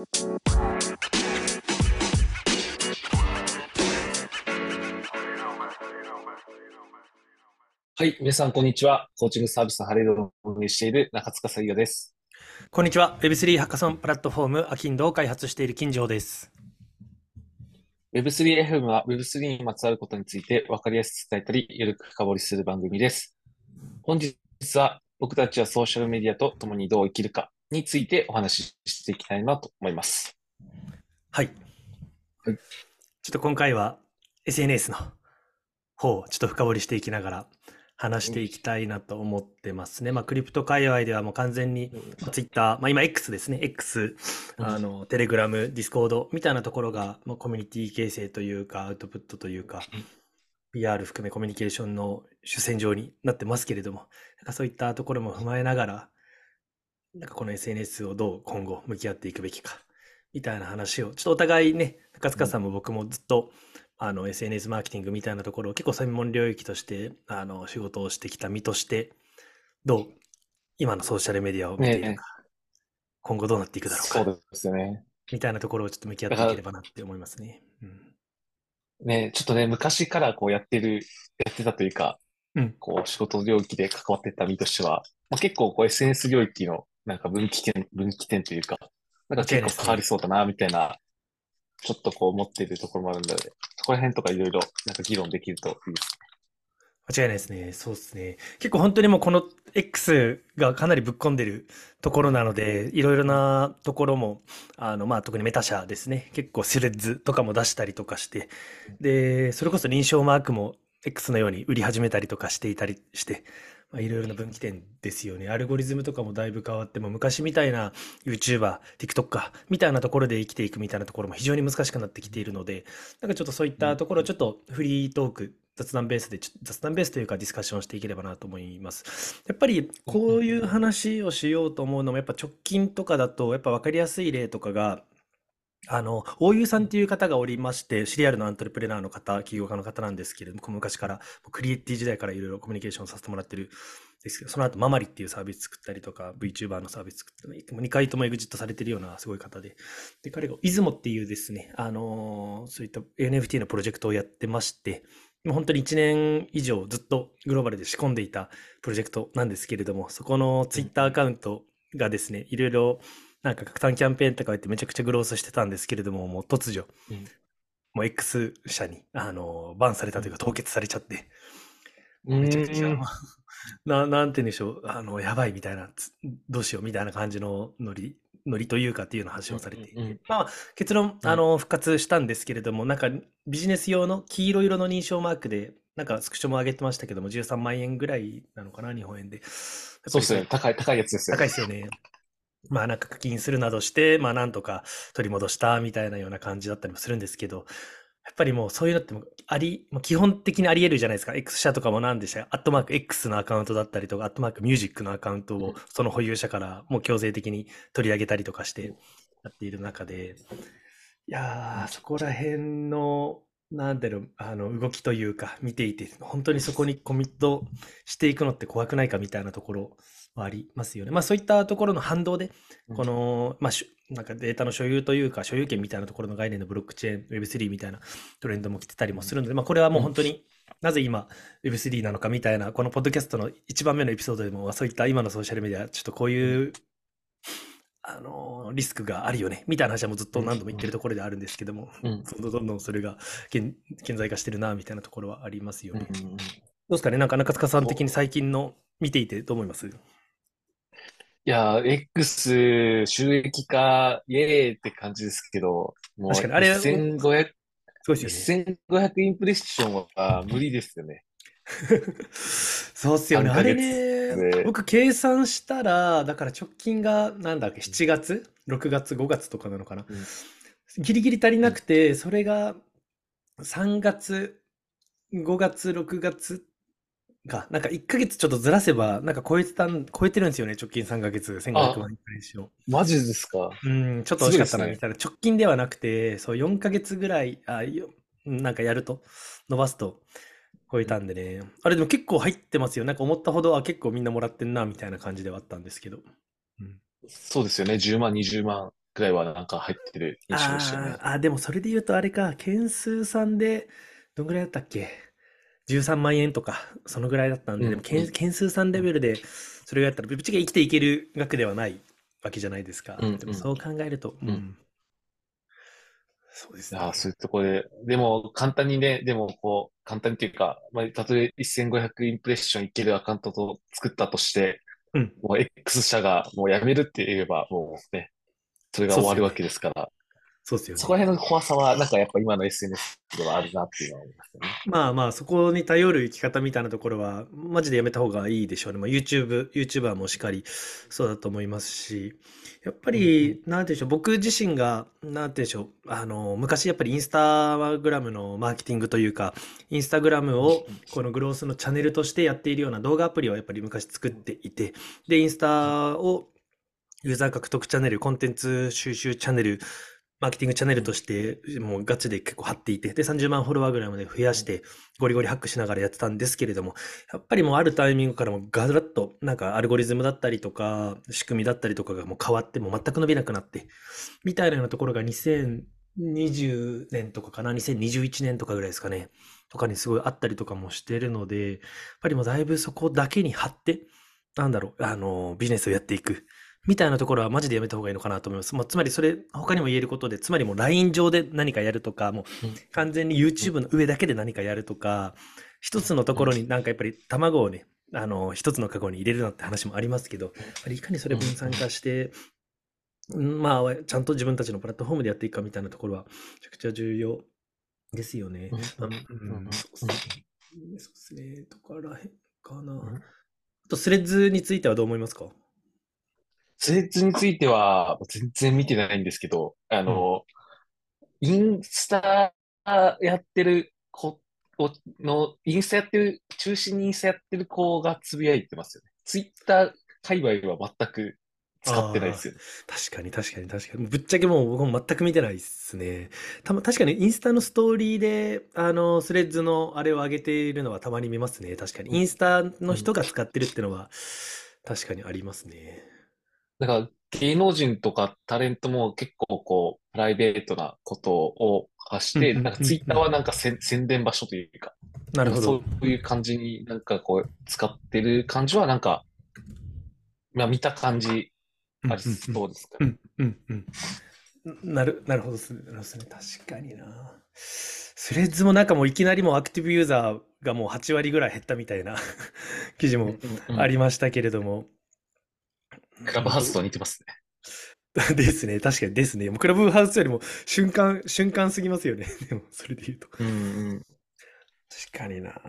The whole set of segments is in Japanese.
はい、皆さん、こんにちは。コーチングサービスのハレルを運営している中塚沙耶です。こんにちは。Web3 ハッカソンプラットフォーム、アキンドを開発している金城です。Web3FM は Web3 にまつわることについて分かりやすく伝えたり、ゆるく深掘りする番組です。本日は僕たちはソーシャルメディアと共にどう生きるかについてお話ししていきたいなと思います。はい。はい、ちょっと今回は SNS の方をちょっと深掘りしていきながら、話していきたいなと思ってますね。まあ、クリプト界隈ではもう完全に、ツイッター、まあ、今 X ですね。X、あの、テレグラム、ディスコードみたいなところが、まあ、コミュニティ形成というか、アウトプットというか、PR 含めコミュニケーションの主戦場になってますけれども、なんかそういったところも踏まえながら、なんかこの SNS をどう今後向き合っていくべきか、みたいな話を、ちょっとお互いね、中塚さんも僕もずっと、あの SNS マーケティングみたいなところを結構専門領域としてあの仕事をしてきた身としてどう今のソーシャルメディアを見ているか、ね、今後どうなっていくだろうかそうですよね。みたいなところをちょっと向き合っていければなって思いますね。うん、ねちょっとね昔からこうやってるやってたというか、うん、こう仕事領域で関わってた身としては、まあ、結構こう SNS 領域のなんか分岐点分岐点というかなんか結構変わりそうだなみたいなちょっとこう思っているところもあるので、そこら辺とかいろいろなんか議論できるといいですね。間違いないですね。そうですね。結構本当にもうこの X がかなりぶっ込んでるところなので、いろいろなところも、あの、まあ特にメタ社ですね。結構スレッズとかも出したりとかして、で、それこそ認証マークも X のように売り始めたりとかしていたりして、まあ、いろいろな分岐点ですよね。アルゴリズムとかもだいぶ変わっても、昔みたいな YouTuber、TikToker みたいなところで生きていくみたいなところも非常に難しくなってきているので、なんかちょっとそういったところをちょっとフリートーク、雑談ベースで、雑談ベースというかディスカッションしていければなと思います。やっぱりこういう話をしようと思うのも、やっぱ直近とかだと、やっぱ分かりやすい例とかが、あの、大湯さんっていう方がおりまして、シリアルのアントレプレナーの方、起業家の方なんですけれども、昔から、クリエイティ時代からいろいろコミュニケーションさせてもらってるんですけど、その後、ママリっていうサービス作ったりとか、VTuber のサービス作ったり、2回ともエグジットされてるようなすごい方で、で、彼が、イズモっていうですね、あのそういった NFT のプロジェクトをやってまして、もう本当に1年以上ずっとグローバルで仕込んでいたプロジェクトなんですけれども、そこのツイッターアカウントがですね、いろいろなんか拡散キャンペーンとか言ってめちゃくちゃグロースしてたんですけれども、もう突如、うん、もう X 社に、あの、バンされたというか凍結されちゃって、めちゃくちゃ、ななんて言うんでしょう、あの、やばいみたいな、どうしようみたいな感じのノリ、ノリというかっていうのを発信されていて、まあ、結論、あの、復活したんですけれども、なんかビジネス用の黄色色の認証マークで、なんかスクショも上げてましたけども、13万円ぐらいなのかな、日本円で。そうですね、高い、高いやつですよね。高いですよね。まあなんか課金するなどして、まあなんとか取り戻したみたいなような感じだったりもするんですけど、やっぱりもうそういうのってもあり、もう基本的にあり得るじゃないですか。X 社とかも何でしたアットマーク X のアカウントだったりとか、アットマークミュージックのアカウントをその保有者からもう強制的に取り上げたりとかしてやっている中で、いやー、そこら辺の、なんだろう、あの、動きというか、見ていて、本当にそこに コミットしていくのって怖くないかみたいなところはありますよね。まあそういったところの反動で、この、まあなんかデータの所有というか、所有権みたいなところの概念のブロックチェーン、Web3 みたいなトレンドも来てたりもするので、まあこれはもう本当に、なぜ今 Web3 なのかみたいな、このポッドキャストの一番目のエピソードでも、そういった今のソーシャルメディア、ちょっとこういうあのリスクがあるよねみたいな話はもうずっと何度も言ってるところであるんですけども、うん、どんどんどんそれが顕在化してるなみたいなところはありますよね。うん、どうですかね？なんか中塚さん的に最近の見ていてどう思います？いや、X 収益化、イエーイって感じですけど、もう確かにあれ1500、そうですよね。1500インプレッションは無理ですよね。そうっすよね。あれね、僕計算したら、だから直近がなんだっけ、7月、6月、5月とかなのかな？うん、ギリギリ足りなくて、それが3月、5月、6月？か、なんか1ヶ月ちょっとずらせば、なんか超えてたん、超えてるんですよね、直近3ヶ月、1500万くらいしよマジですか？うん、ちょっと惜しかったな、みたいな。直近ではなくて、そう、4ヶ月ぐらい、あ、よ、なんかやると、伸ばすと、超えたんでね。あれでも結構入ってますよ。なんか思ったほど、あ、結構みんなもらってんな、みたいな感じではあったんですけど。うん、そうですよね、10万、20万。くらいはなんか入ってる印象でしたね。ああ、でもそれで言うとあれか、件数さんで、どんぐらいだったっけ ?13 万円とか、そのぐらいだったんで、でも件、件数さんレベルで、それをやったら、ぶっちゃけ生きていける額ではないわけじゃないですか。うんうん、でもそう考えると、うん。そうですね。ああ、そういうところで、でも簡単にね、でもこう、簡単にというか、まあ、たとえ1500インプレッションいけるアカウントと作ったとして、うん、もう X 社がもうやめるって言えば、もうね、それが終わるわけですから。そうですよね。そこら辺の怖さは、なんかやっぱ今の SNS ではあるなっていうのは思いますよね。まあまあ、そこに頼る生き方みたいなところは、マジでやめた方がいいでしょうね。まあ、YouTube、YouTuber もしっかりそうだと思いますし、やっぱり、なんていうんでしょう、僕自身が、なんていうんでしょう、あの、昔やっぱりインスタグラムのマーケティングというか、インスタグラムをこのグロースのチャンネルとしてやっているような動画アプリをやっぱり昔作っていて、で、インスタをユーザー獲得チャンネル、コンテンツ収集チャンネル、マーケティングチャンネルとして、もうガチで結構張っていて、で、30万フォロワーぐらいまで増やして、ゴリゴリハックしながらやってたんですけれども、やっぱりもうあるタイミングからもガラッと、なんかアルゴリズムだったりとか、仕組みだったりとかがもう変わって、もう全く伸びなくなって、みたいなようなところが2020年とかかな、2021年とかぐらいですかね、とかにすごいあったりとかもしてるので、やっぱりもうだいぶそこだけに張って、なんだろう、あの、ビジネスをやっていく。みたいなところはマジでやめた方がいいのかなと思います。もうつまりそれ、他にも言えることで、つまりもう LINE 上で何かやるとか、もう完全に YouTube の上だけで何かやるとか、一つのところになんかやっぱり卵をね、あの、一つのカゴに入れるなって話もありますけど、いかにそれ分散化して、まあ、ちゃんと自分たちのプラットフォームでやっていくかみたいなところは、めちゃくちゃ重要ですよね。そうですね。とからへんかな。あと、スレッズについてはどう思いますか？スレッズについては全然見てないんですけど、あの、うん、インスタやってる子の、インスタやってる、中心にインスタやってる子がつぶやいてますよね。ツイッター界隈は全く使ってないですよね。確かに確かに確かに。ぶっちゃけもう僕も全く見てないですね。たま確かにインスタのストーリーで、あの、スレッズのあれを上げているのはたまに見ますね。確かに。インスタの人が使ってるってのは、確かにありますね。だから芸能人とかタレントも結構こう、プライベートなことを発して、なんかツイッターはなんか宣伝場所というか、なるほど。そういう感じになんかこう、使ってる感じはなんか、まあ見た感じありそうですかね。うんうんなる、なるほどですね。確かにな。スレッズもなんかもういきなりもうアクティブユーザーがもう8割ぐらい減ったみたいな 記事もありましたけれども、クラブハウスと似てますね。ですね。確かにですね。もうクラブハウスよりも瞬間、瞬間すぎますよね。でも、それで言うと。うんうん。確かにな。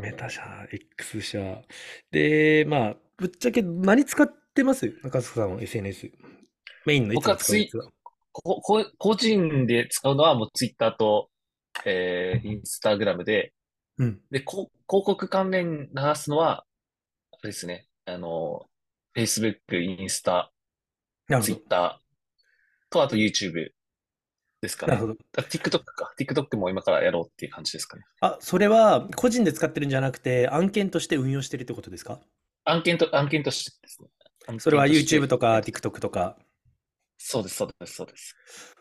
メタ社、X 社。で、まあ、ぶっちゃけ何使ってます？中塚さんは SNS。メインの僕はツイここ個人で使うのはもうツイッターと、えー、インスタグラムで、うん、で、広告関連流すのは、あれですね、あの、Facebook、インスタ、Twitter と、あと YouTube ですかね。なるほど。TikTok か。TikTok も今からやろうっていう感じですかね。あ、それは個人で使ってるんじゃなくて、案件として運用してるってことですか？案件と、案件としてですね。それは YouTube とか TikTok とか。そうです、そうです、そうです。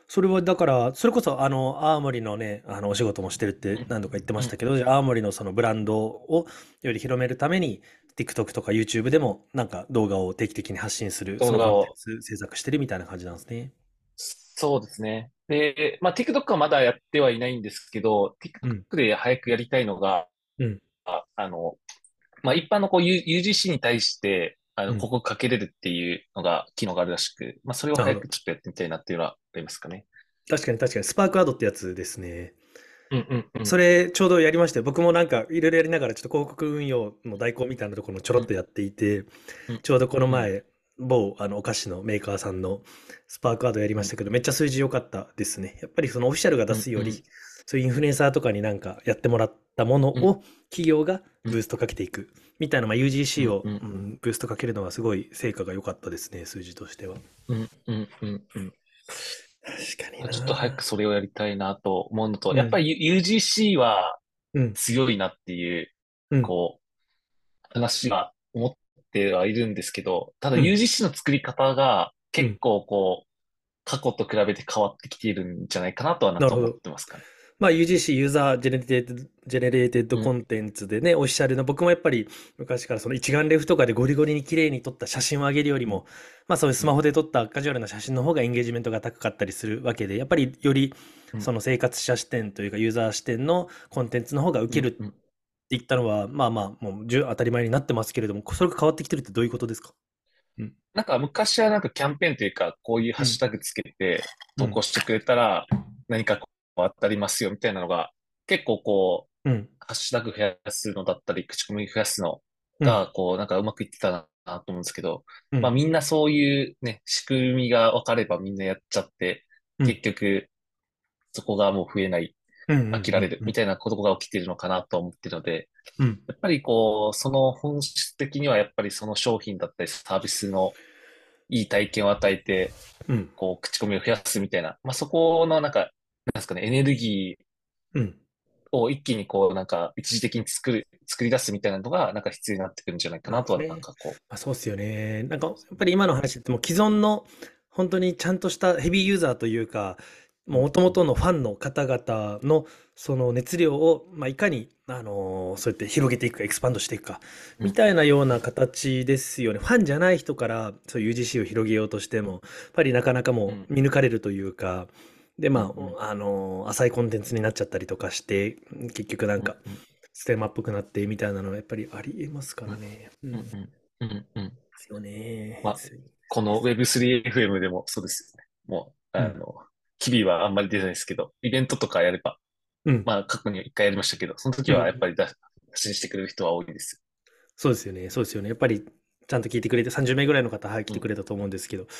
それはだから、それこそあの、青森のね、あの、お仕事もしてるって何度か言ってましたけど、うん、青森のそのブランドをより広めるために、TikTok とか YouTube でもなんか動画を定期的に発信する、動画を制作してるみたいな感じなんですね。そうですね。で、まあ TikTok はまだやってはいないんですけど、TikTok で早くやりたいのが、うん、ああの、まあ一般のこう UGC に対して、あの、広告かけれるっていうのが、機能があるらしく、まあそれを早くちょっとやってみたいなっていうのはありますかね。確かに確かに、スパークアドってやつですね。うんうんうん、それちょうどやりましたよ。僕もなんかいろいろやりながらちょっと広告運用の代行みたいなところをちょろっとやっていて、うん。ちょうどこの前、某あのお菓子のメーカーさんのスパークアードやりましたけど、めっちゃ数字良かったですね。やっぱりそのオフィシャルが出すより、うんうん、そういうインフルエンサーとかになんかやってもらったものを企業がブーストかけていく。みたいな、まあ、UGC を、うんうん、ブーストかけるのはすごい成果が良かったですね、数字としては。うんうんうんうん確かにちょっと早くそれをやりたいなと思うのと、うん、やっぱり UGC は強いなっていう、うん、こう、話は思ってはいるんですけど、ただ UGC の作り方が結構こう、過去と比べて変わってきているんじゃないかなとはなんか思ってますかね。まあ UGC、 user generated、generated content でね、うん、オフィシャルの、僕もやっぱり昔からその一眼レフとかでゴリゴリに綺麗に撮った写真を上げるよりも、まあそういうスマホで撮ったカジュアルな写真の方がエンゲージメントが高かったりするわけで、やっぱりよりその生活者視点というかユーザー視点のコンテンツの方が受けるって言ったのは、まあまあもう当たり前になってますけれども、それが変わってきてるってどういうことですか？うん、なんか昔はなんかキャンペーンというか、こういうハッシュタグつけて投稿してくれたら何かこう当たりますよみたいなのが結構こう、うん、ハッシュタグ増やすのだったり、口コミ増やすのが、こう、なんかうまくいってたなと思うんですけど、うん、まあみんなそういうね、仕組みが分かればみんなやっちゃって、結局、そこがもう増えない、飽きられるみたいなことが起きてるのかなと思ってるので、やっぱりこう、その本質的にはやっぱりその商品だったりサービスのいい体験を与えて、こう、口コミを増やすみたいな、まあそこのなんか、なんですかね、エネルギーを一気にこう、なんか一時的に作る、作り出すみたいなのが、なんか必要になってくるんじゃないかなとは、なんかこう。まあ、そうっすよね。なんか、やっぱり今の話っても既存の、本当にちゃんとしたヘビーユーザーというか、もともとのファンの方々のその熱量を、まあ、いかに、あのー、そうやって広げていくか、エクスパンドしていくか、みたいなような形ですよね。うん、ファンじゃない人からそういう UGC を広げようとしても、やっぱりなかなかもう見抜かれるというか、で、まあ、あのー、浅いコンテンツになっちゃったりとかして、結局なんか、ステマっぽくなってみたいなのはやっぱりありえますからね。うん。うん。うん。うん。ですよね。まあ、この Web3FM でもそうですよね。もう、あの、日々はあんまり出ないですけど、イベントとかやれば、うん、まあ過去に一回やりましたけど、その時はやっぱり出、信してくれる人は多いです。そうですよね。そうですよね。やっぱりちゃんと聞いてくれて、30名ぐらいの方、はい、来てくれたと思うんですけど、やっ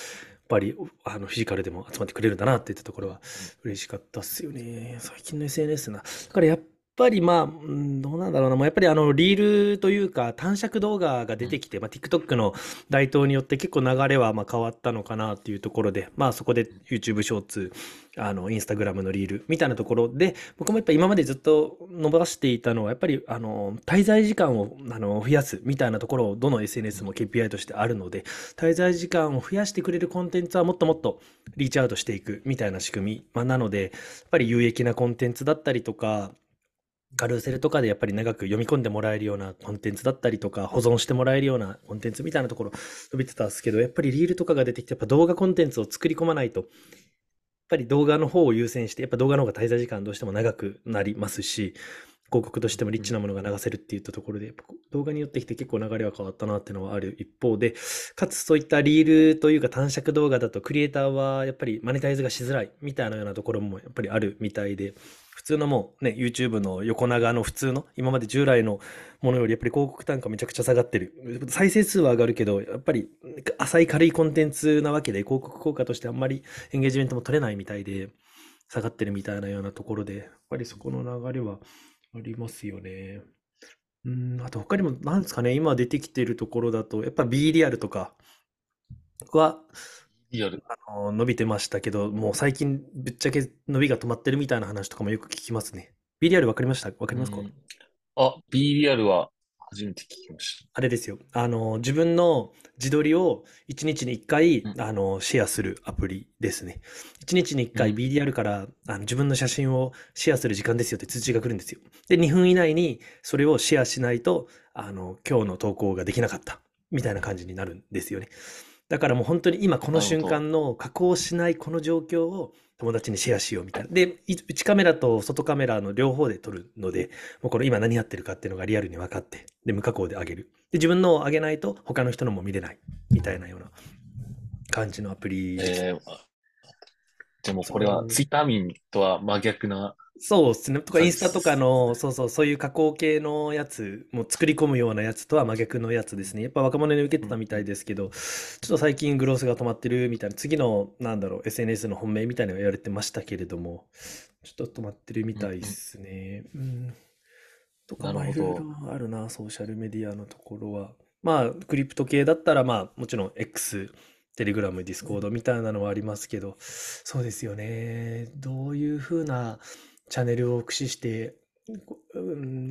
ぱり、あの、フィジカルでも集まってくれるんだなって言ったところは、嬉しかったっすよね。最近の SNS な。だからやっぱりまあ、どうなんだろうな、もうやっぱりあの、リールというか、短尺動画が出てきて、まあ、TikTok の台頭によって結構流れはまあ変わったのかなっていうところで、まあそこで YouTube ショーツ、あの、Instagram のリールみたいなところで、僕もやっぱ今までずっと伸ばしていたのは、やっぱりあの、滞在時間をあの増やすみたいなところをどの SNS も KPI としてあるので、滞在時間を増やしてくれるコンテンツはもっともっとリーチアウトしていくみたいな仕組み、まあ、なので、やっぱり有益なコンテンツだったりとか、カルーセルとかでやっぱり長く読み込んでもらえるようなコンテンツだったりとか、保存してもらえるようなコンテンツみたいなところ伸びてたんですけど、やっぱりリールとかが出てきて、やっぱ動画コンテンツを作り込まないと、やっぱり動画の方を優先して、やっぱ動画の方が滞在時間どうしても長くなりますし、広告としてもリッチなものが流せるっていったところで、動画によってきて結構流れは変わったなっていうのはある一方で、かつそういったリールというか短尺動画だとクリエイターはやっぱりマネタイズがしづらいみたいなようなところもやっぱりあるみたいで、普通のもうね、YouTube の横長の普通の、今まで従来のものよりやっぱり広告単価めちゃくちゃ下がってる。再生数は上がるけど、やっぱり浅い軽いコンテンツなわけで、広告効果としてあんまりエンゲージメントも取れないみたいで、下がってるみたいなようなところで、やっぱりそこの流れはありますよね。うん、あと他にも、なんですかね、今出てきてるところだと、やっぱ B リアルとかは、リアル。あの、伸びてましたけど、もう最近ぶっちゃけ伸びが止まってるみたいな話とかもよく聞きますね。B リアルわかりました？わかりますか、あ、B リアルは初めて聞きました。あれですよ。あの、自分の自撮りを1日に1回、うん、あの、シェアするアプリですね。1日に1回 BDR から、うん、あの自分の写真をシェアする時間ですよって通知が来るんですよ。で、2分以内にそれをシェアしないと、あの、今日の投稿ができなかった。みたいな感じになるんですよね。だからもう本当に今この瞬間の加工しないこの状況を友達にシェアしようみたいな。で、内カメラと外カメラの両方で撮るので、もうこれ今何やってるかっていうのがリアルに分かって、で、無加工で上げる。で、自分のを上げないと他の人のも見れないみたいなような感じのアプリです。えー、でもこれはツイッター民とは真逆なそうですね。とか、インスタとかの、そうそう、そういう加工系のやつ、もう作り込むようなやつとは真逆のやつですね。やっぱ若者に受けてたみたいですけど、ちょっと最近グロースが止まってるみたいな、次の、なんだろう、SNS の本命みたいなのが言われてましたけれども、ちょっと止まってるみたいですね。うん。とか、まあ、いろいろあるな、ソーシャルメディアのところは。まあ、クリプト系だったら、まあ、もちろん X、テレグラム、ディスコードみたいなのはありますけど、そうですよね。どういうふうな、チャンネルを駆使して、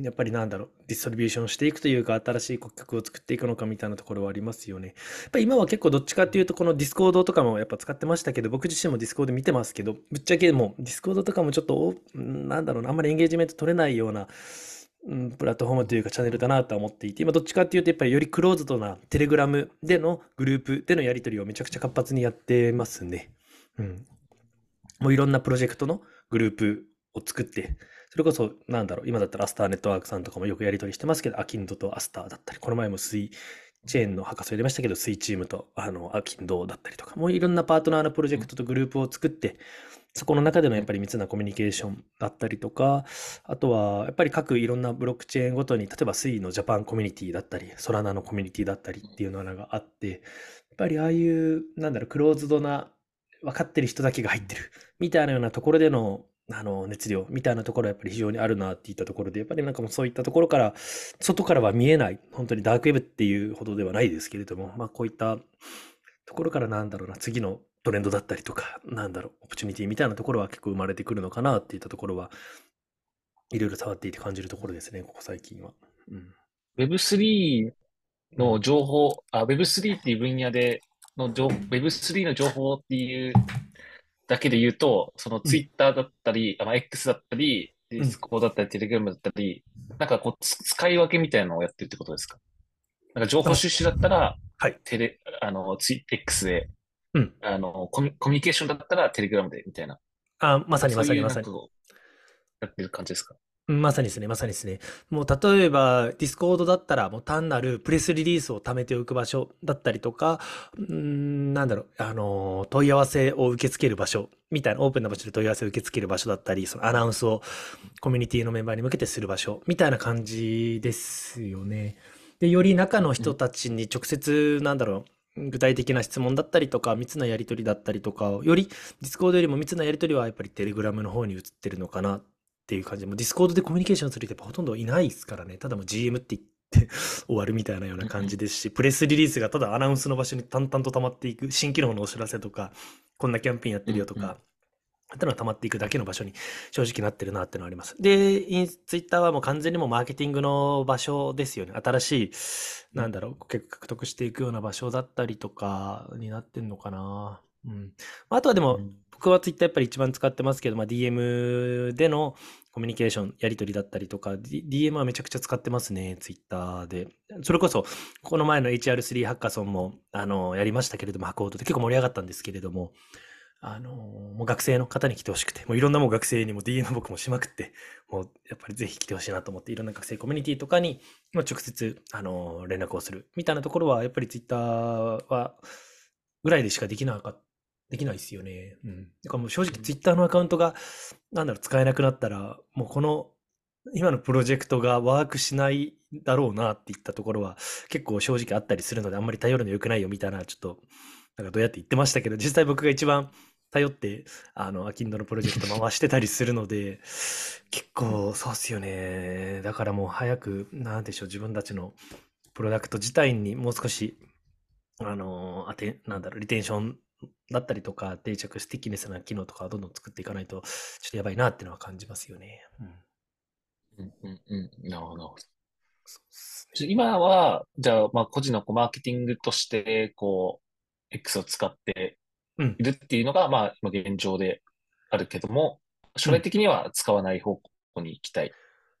やっぱりなんだろう、 distribution していくというか、新しい顧客を作っていくのかみたいなところはありますよね。やっぱ今は結構どっちかっていうと、このディスコードとかもやっぱ使ってましたけど、僕自身もディスコード見てますけど、ぶっちゃけもうディスコードとかもちょっと、なんだろうな、あんまりエンゲージメント取れないような、うん、プラットフォームというかチャンネルだなとは思っていて、今どっちかっていうと、やっぱりよりクローズドなテレグラムでのグループでのやり取りをめちゃくちゃ活発にやってますね。うん。もういろんなプロジェクトのグループを作って、それこそ、なんだろう、今だったらアスターネットワークさんとかもよくやり取りしてますけど、アキンドとアスターだったり、この前もスイ、チェーンの博士を入れましたけど、スイチームと、あの、アキンドだったりとか、もういろんなパートナーのプロジェクトとグループを作って、そこの中でのやっぱり密なコミュニケーションだったりとか、あとはやっぱり各いろんなブロックチェーンごとに、例えばスイのジャパンコミュニティだったり、ソラナのコミュニティだったりっていうのがあって、やっぱりああいう、なんだろう、クローズドな、分かってる人だけが入ってる、みたいなようなところでのあの、熱量みたいなところはやっぱり非常にあるなっていったところで、やっぱりなんかもうそういったところから、外からは見えない、本当にダークウェブっていうほどではないですけれども、まあこういったところからなんだろうな、次のトレンドだったりとか、なんだろう、 opportunity みたいなところは結構生まれてくるのかなっていったところは、いろいろ触っていて感じるところですね、ここ最近は。うん、Web3 の情報、あ、Web3 っていう分野での Web3 の情報っていうだけで言うと、そのツイッターだったり、あまあ、X だったり、ディスコードだったり、テレグラムだったり、なんかこう、使い分けみたいなのをやってるってことですか？なんか情報収集だったら、はい。テレ、あの、ツイ X で、うん。あのコミ、コミュニケーションだったらテレグラムで、みたいな。あ、まさにまさにまさに。やってる感じですか？まさにですね、まさにですね。もう例えば、ディスコードだったら、もう単なるプレスリリースを貯めておく場所だったりとか、うんなんだろう、あの、問い合わせを受け付ける場所みたいな、オープンな場所で問い合わせを受け付ける場所だったり、そのアナウンスをコミュニティのメンバーに向けてする場所みたいな感じですよね。で、より中の人たちに直接、なんだろう、具体的な質問だったりとか、密なやり取りだったりとか、よりディスコードよりも密なやり取りはやっぱりテレグラムの方に移ってるのかなっていう感じで、もうディスコードでコミュニケーションする人やっぱほとんどいないですからね。ただもう GM って言って 終わるみたいなような感じですし、プレスリリースがただアナウンスの場所に淡々と溜まっていく、新機能のお知らせとか、こんなキャンペーンやってるよとか、ってのは溜まっていくだけの場所に正直なってるなっていうのはあります。で、ツイッターはもう完全にもマーケティングの場所ですよね。新しい、なんだろう、結構獲得していくような場所だったりとかになってんのかな。うん。あとはでも、僕はツイッターやっぱり一番使ってますけど、まあ、DM でのコミュニケーション、やり取りだったりとか、D、DM はめちゃくちゃ使ってますね、ツイッターで。それこそ、この前の HR3 ハッカソンも、あの、やりましたけれども、ハコードで結構盛り上がったんですけれども、あの、もう学生の方に来てほしくて、もういろんなもう学生にも DM 僕もしまくって、もうやっぱりぜひ来てほしいなと思って、いろんな学生コミュニティとかに、ま直接、あの、連絡をするみたいなところは、やっぱりツイッターは、ぐらいでしかできなかった。できないですよね。うん。だからもう正直ツイッターのアカウントが、なんだろう、使えなくなったら、もうこの、今のプロジェクトがワークしないだろうなっていったところは結構正直あったりするので、あんまり頼るの良くないよみたいな、ちょっと、なんかどうやって言ってましたけど、実際僕が一番頼って、あの、アキンドのプロジェクト回してたりするので、結構そうっすよね。だからもう早く、なんでしょう、自分たちのプロダクト自体にもう少し、あの、あて、なんだろう、リテンションだったりとか、定着、 stickiness な機能とかをどんどん作っていかないと、ちょっとやばいなっていうのは感じますよね。うん。うんうんうん。なるほど。今は、じゃあ、まあ、個人のこうマーケティングとして、こう、X を使っているっていうのが、うん、まあ、今現状であるけども、将来的には使わない方向に行きたい。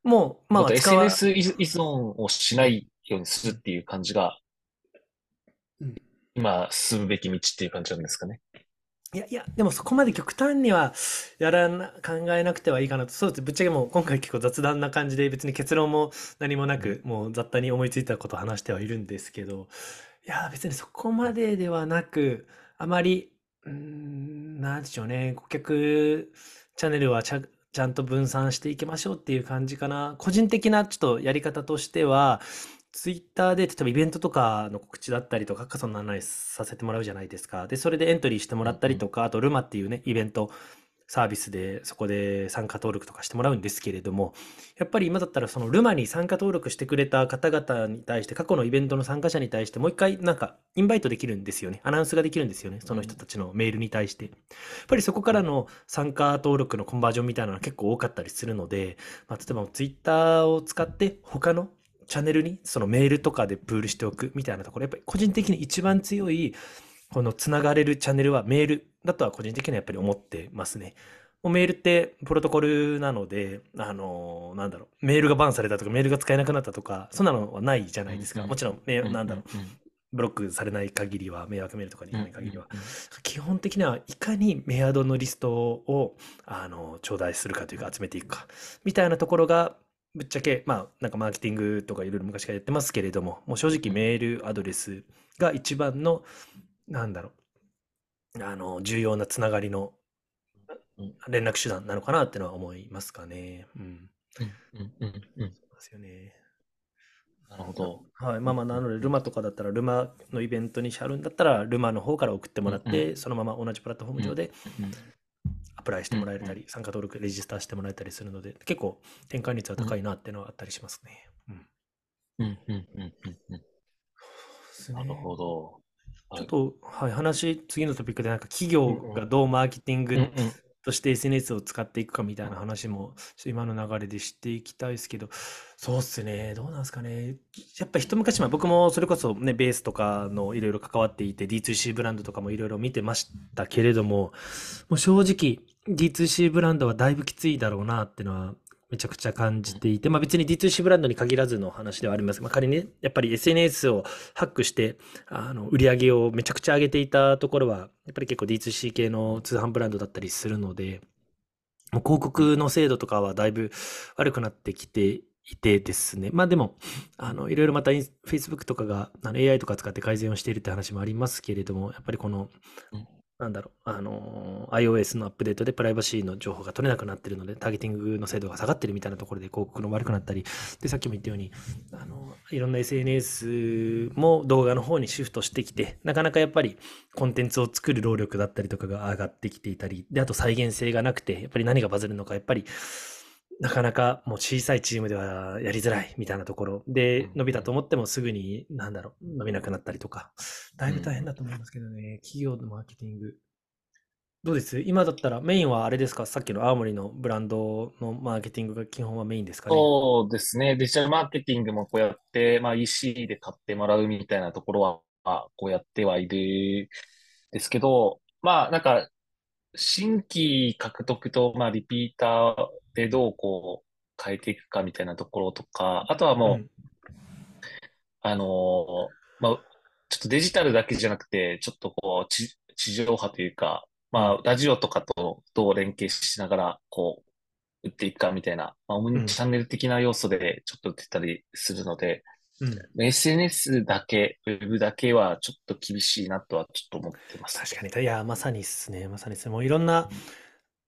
うん、もう、まあ、SNS 依存をしないようにするっていう感じが今進むべき道っていう感じなんですかね？いやいや、でもそこまで極端にはやらな、考えなくてはいいかなと。そうです。ぶっちゃけもう今回結構雑談な感じで別に結論も何もなく、もう雑多に思いついたことを話してはいるんですけど、いや、別にそこまでではなく、あまり、うん、なんでしょうね、顧客チャンネルはちゃちゃんと分散していきましょうっていう感じかな。個人的なちょっとやり方としては、ツイッターで、例えばイベントとかの告知だったりとか、カソンの案内させてもらうじゃないですか。で、それでエントリーしてもらったりとか、あとルマっていうね、イベントサービスでそこで参加登録とかしてもらうんですけれども、やっぱり今だったらそのルマに参加登録してくれた方々に対して、過去のイベントの参加者に対してもう一回なんかインバイトできるんですよね。アナウンスができるんですよね。その人たちのメールに対して。やっぱりそこからの参加登録のコンバージョンみたいなのが結構多かったりするので、まあ、例えばツイッターを使って他のチャンネルにそのメールとかでプールしておくみたいなところ、やっぱり個人的に一番強いこのつながれるチャンネルはメールだとは個人的にはやっぱり思ってますね。もうメールってプロトコルなので、あのーなんだろう、メールがバンされたとか、メールが使えなくなったとか、そんなのはないじゃないですか。もちろん、ね、なんだろう、ブロックされない限りは、迷惑メールとかにいない限りは。基本的にはいかにメアドのリストを、あの、頂戴するかというか集めていくか、みたいなところが、ぶっちゃけ、まあ、なんかマーケティングとかいろいろ昔からやってますけれども、もう正直メールアドレスが一番の、なんだろう、あの、重要なつながりの連絡手段なのかなってのは思いますかね。うん。うんうんうんうん。そうですよね。なるほど。はい。まあまあ、なので、ルマとかだったら、ルマのイベントにしはるんだったら、ルマの方から送ってもらって、うんうん、そのまま同じプラットフォーム上でアプライしてもらえたり、参加登録、レジスターしてもらえたりするので、結構転換率は高いなっていうのはあったりしますね。うん。うんうんうんうんうん。なるほど。ちょっと、はい、話、次のトピックで、なんか企業がどうマーケティングとして SNS を使っていくかみたいな話も、今の流れでしていきたいですけど、そうっすね、どうなんですかね。やっぱ一昔前、僕もそれこそね、ベースとかのいろいろ関わっていて、D2C ブランドとかもいろいろ見てましたけれども、もう正直、D2C ブランドはだいぶきついだろうなっていうのはめちゃくちゃ感じていて、まあ別に D2C ブランドに限らずの話ではありますまあ仮にね、やっぱり SNS をハックして、あの、売り上げをめちゃくちゃ上げていたところは、やっぱり結構 D2C 系の通販ブランドだったりするので、もう広告の精度とかはだいぶ悪くなってきていてですね。まあでも、あの、いろいろまた Facebook とかがあの AI とか使って改善をしているって話もありますけれども、やっぱりこのなんだろう、あの、iOS のアップデートでプライバシーの情報が取れなくなってるので、ターゲティングの精度が下がってるみたいなところで広告の悪くなったり、で、さっきも言ったように、あの、いろんな SNS も動画の方にシフトしてきて、なかなかやっぱりコンテンツを作る労力だったりとかが上がってきていたり、で、あと再現性がなくて、やっぱり何がバズるのか、やっぱり、なかなかもう小さいチームではやりづらいみたいなところ。で伸びたと思ってもすぐになんだろう伸びなくなったりとか。だいぶ大変だと思いますけどね、企業のマーケティング。どうです？今だったらメインはあれですか？さっきの青森のブランドのマーケティングが基本はメインですかね？そうですね。デジタルマーケティングもこうやって、まあ EC で買ってもらうみたいなところは、まあ、こうやってはいるですけど、まあなんか、新規獲得と、まあリピーターでどうこう変えていくかみたいなところとか、あとはもう、うん、あの、まあ、ちょっとデジタルだけじゃなくて、ちょっとこう、地上波というか、まあ、ラジオとかとどう連携しながら、こう、打っていくかみたいな、まあ、オムチャンネル的な要素でちょっと打ってたりするので、うん、SNS だけ、ウェブだけはちょっと厳しいなとはちょっと思ってます。確かに。いや、まさにですね。まさにですね。もういろんな、うん、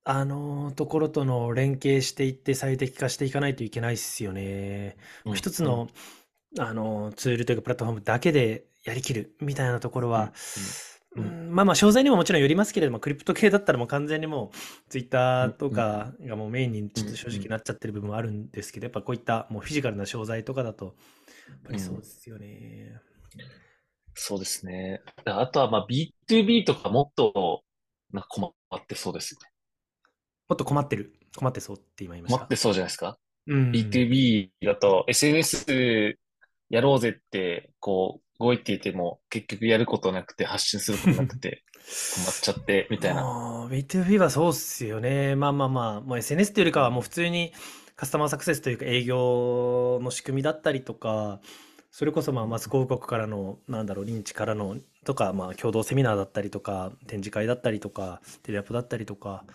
あのところとの連携していって最適化していかないといけないですよね。うん、一つの、あのツールというかプラットフォームだけでやりきるみたいなところは、うん、まあまあ、商材にももちろんよりますけれども、クリプト系だったらもう完全にもう、ツイッターとかがもうメインにちょっと正直なっちゃってる部分はあるんですけど、やっぱこういったもうフィジカルな商材とかだと、やっぱりそうですよね。うん、そうですね。あとはまあ B2B とかもっとな困ってそうですよね。もっと困ってる。困ってそうって今言いました。困ってそうじゃないですか？うん、B2B だと SNS やろうぜって、こう、動いていても、結局やることなくて、発信することなくて、止まっちゃって、みたいな。B2B はそうっすよね。まあまあまあ、もう SNS っていうよりかは、もう普通にカスタマーサクセスというか営業の仕組みだったりとか、それこそまあマス広告からの、なんだろう、認知からの、とか、まあ共同セミナーだったりとか、展示会だったりとか、テレアポだったりとか、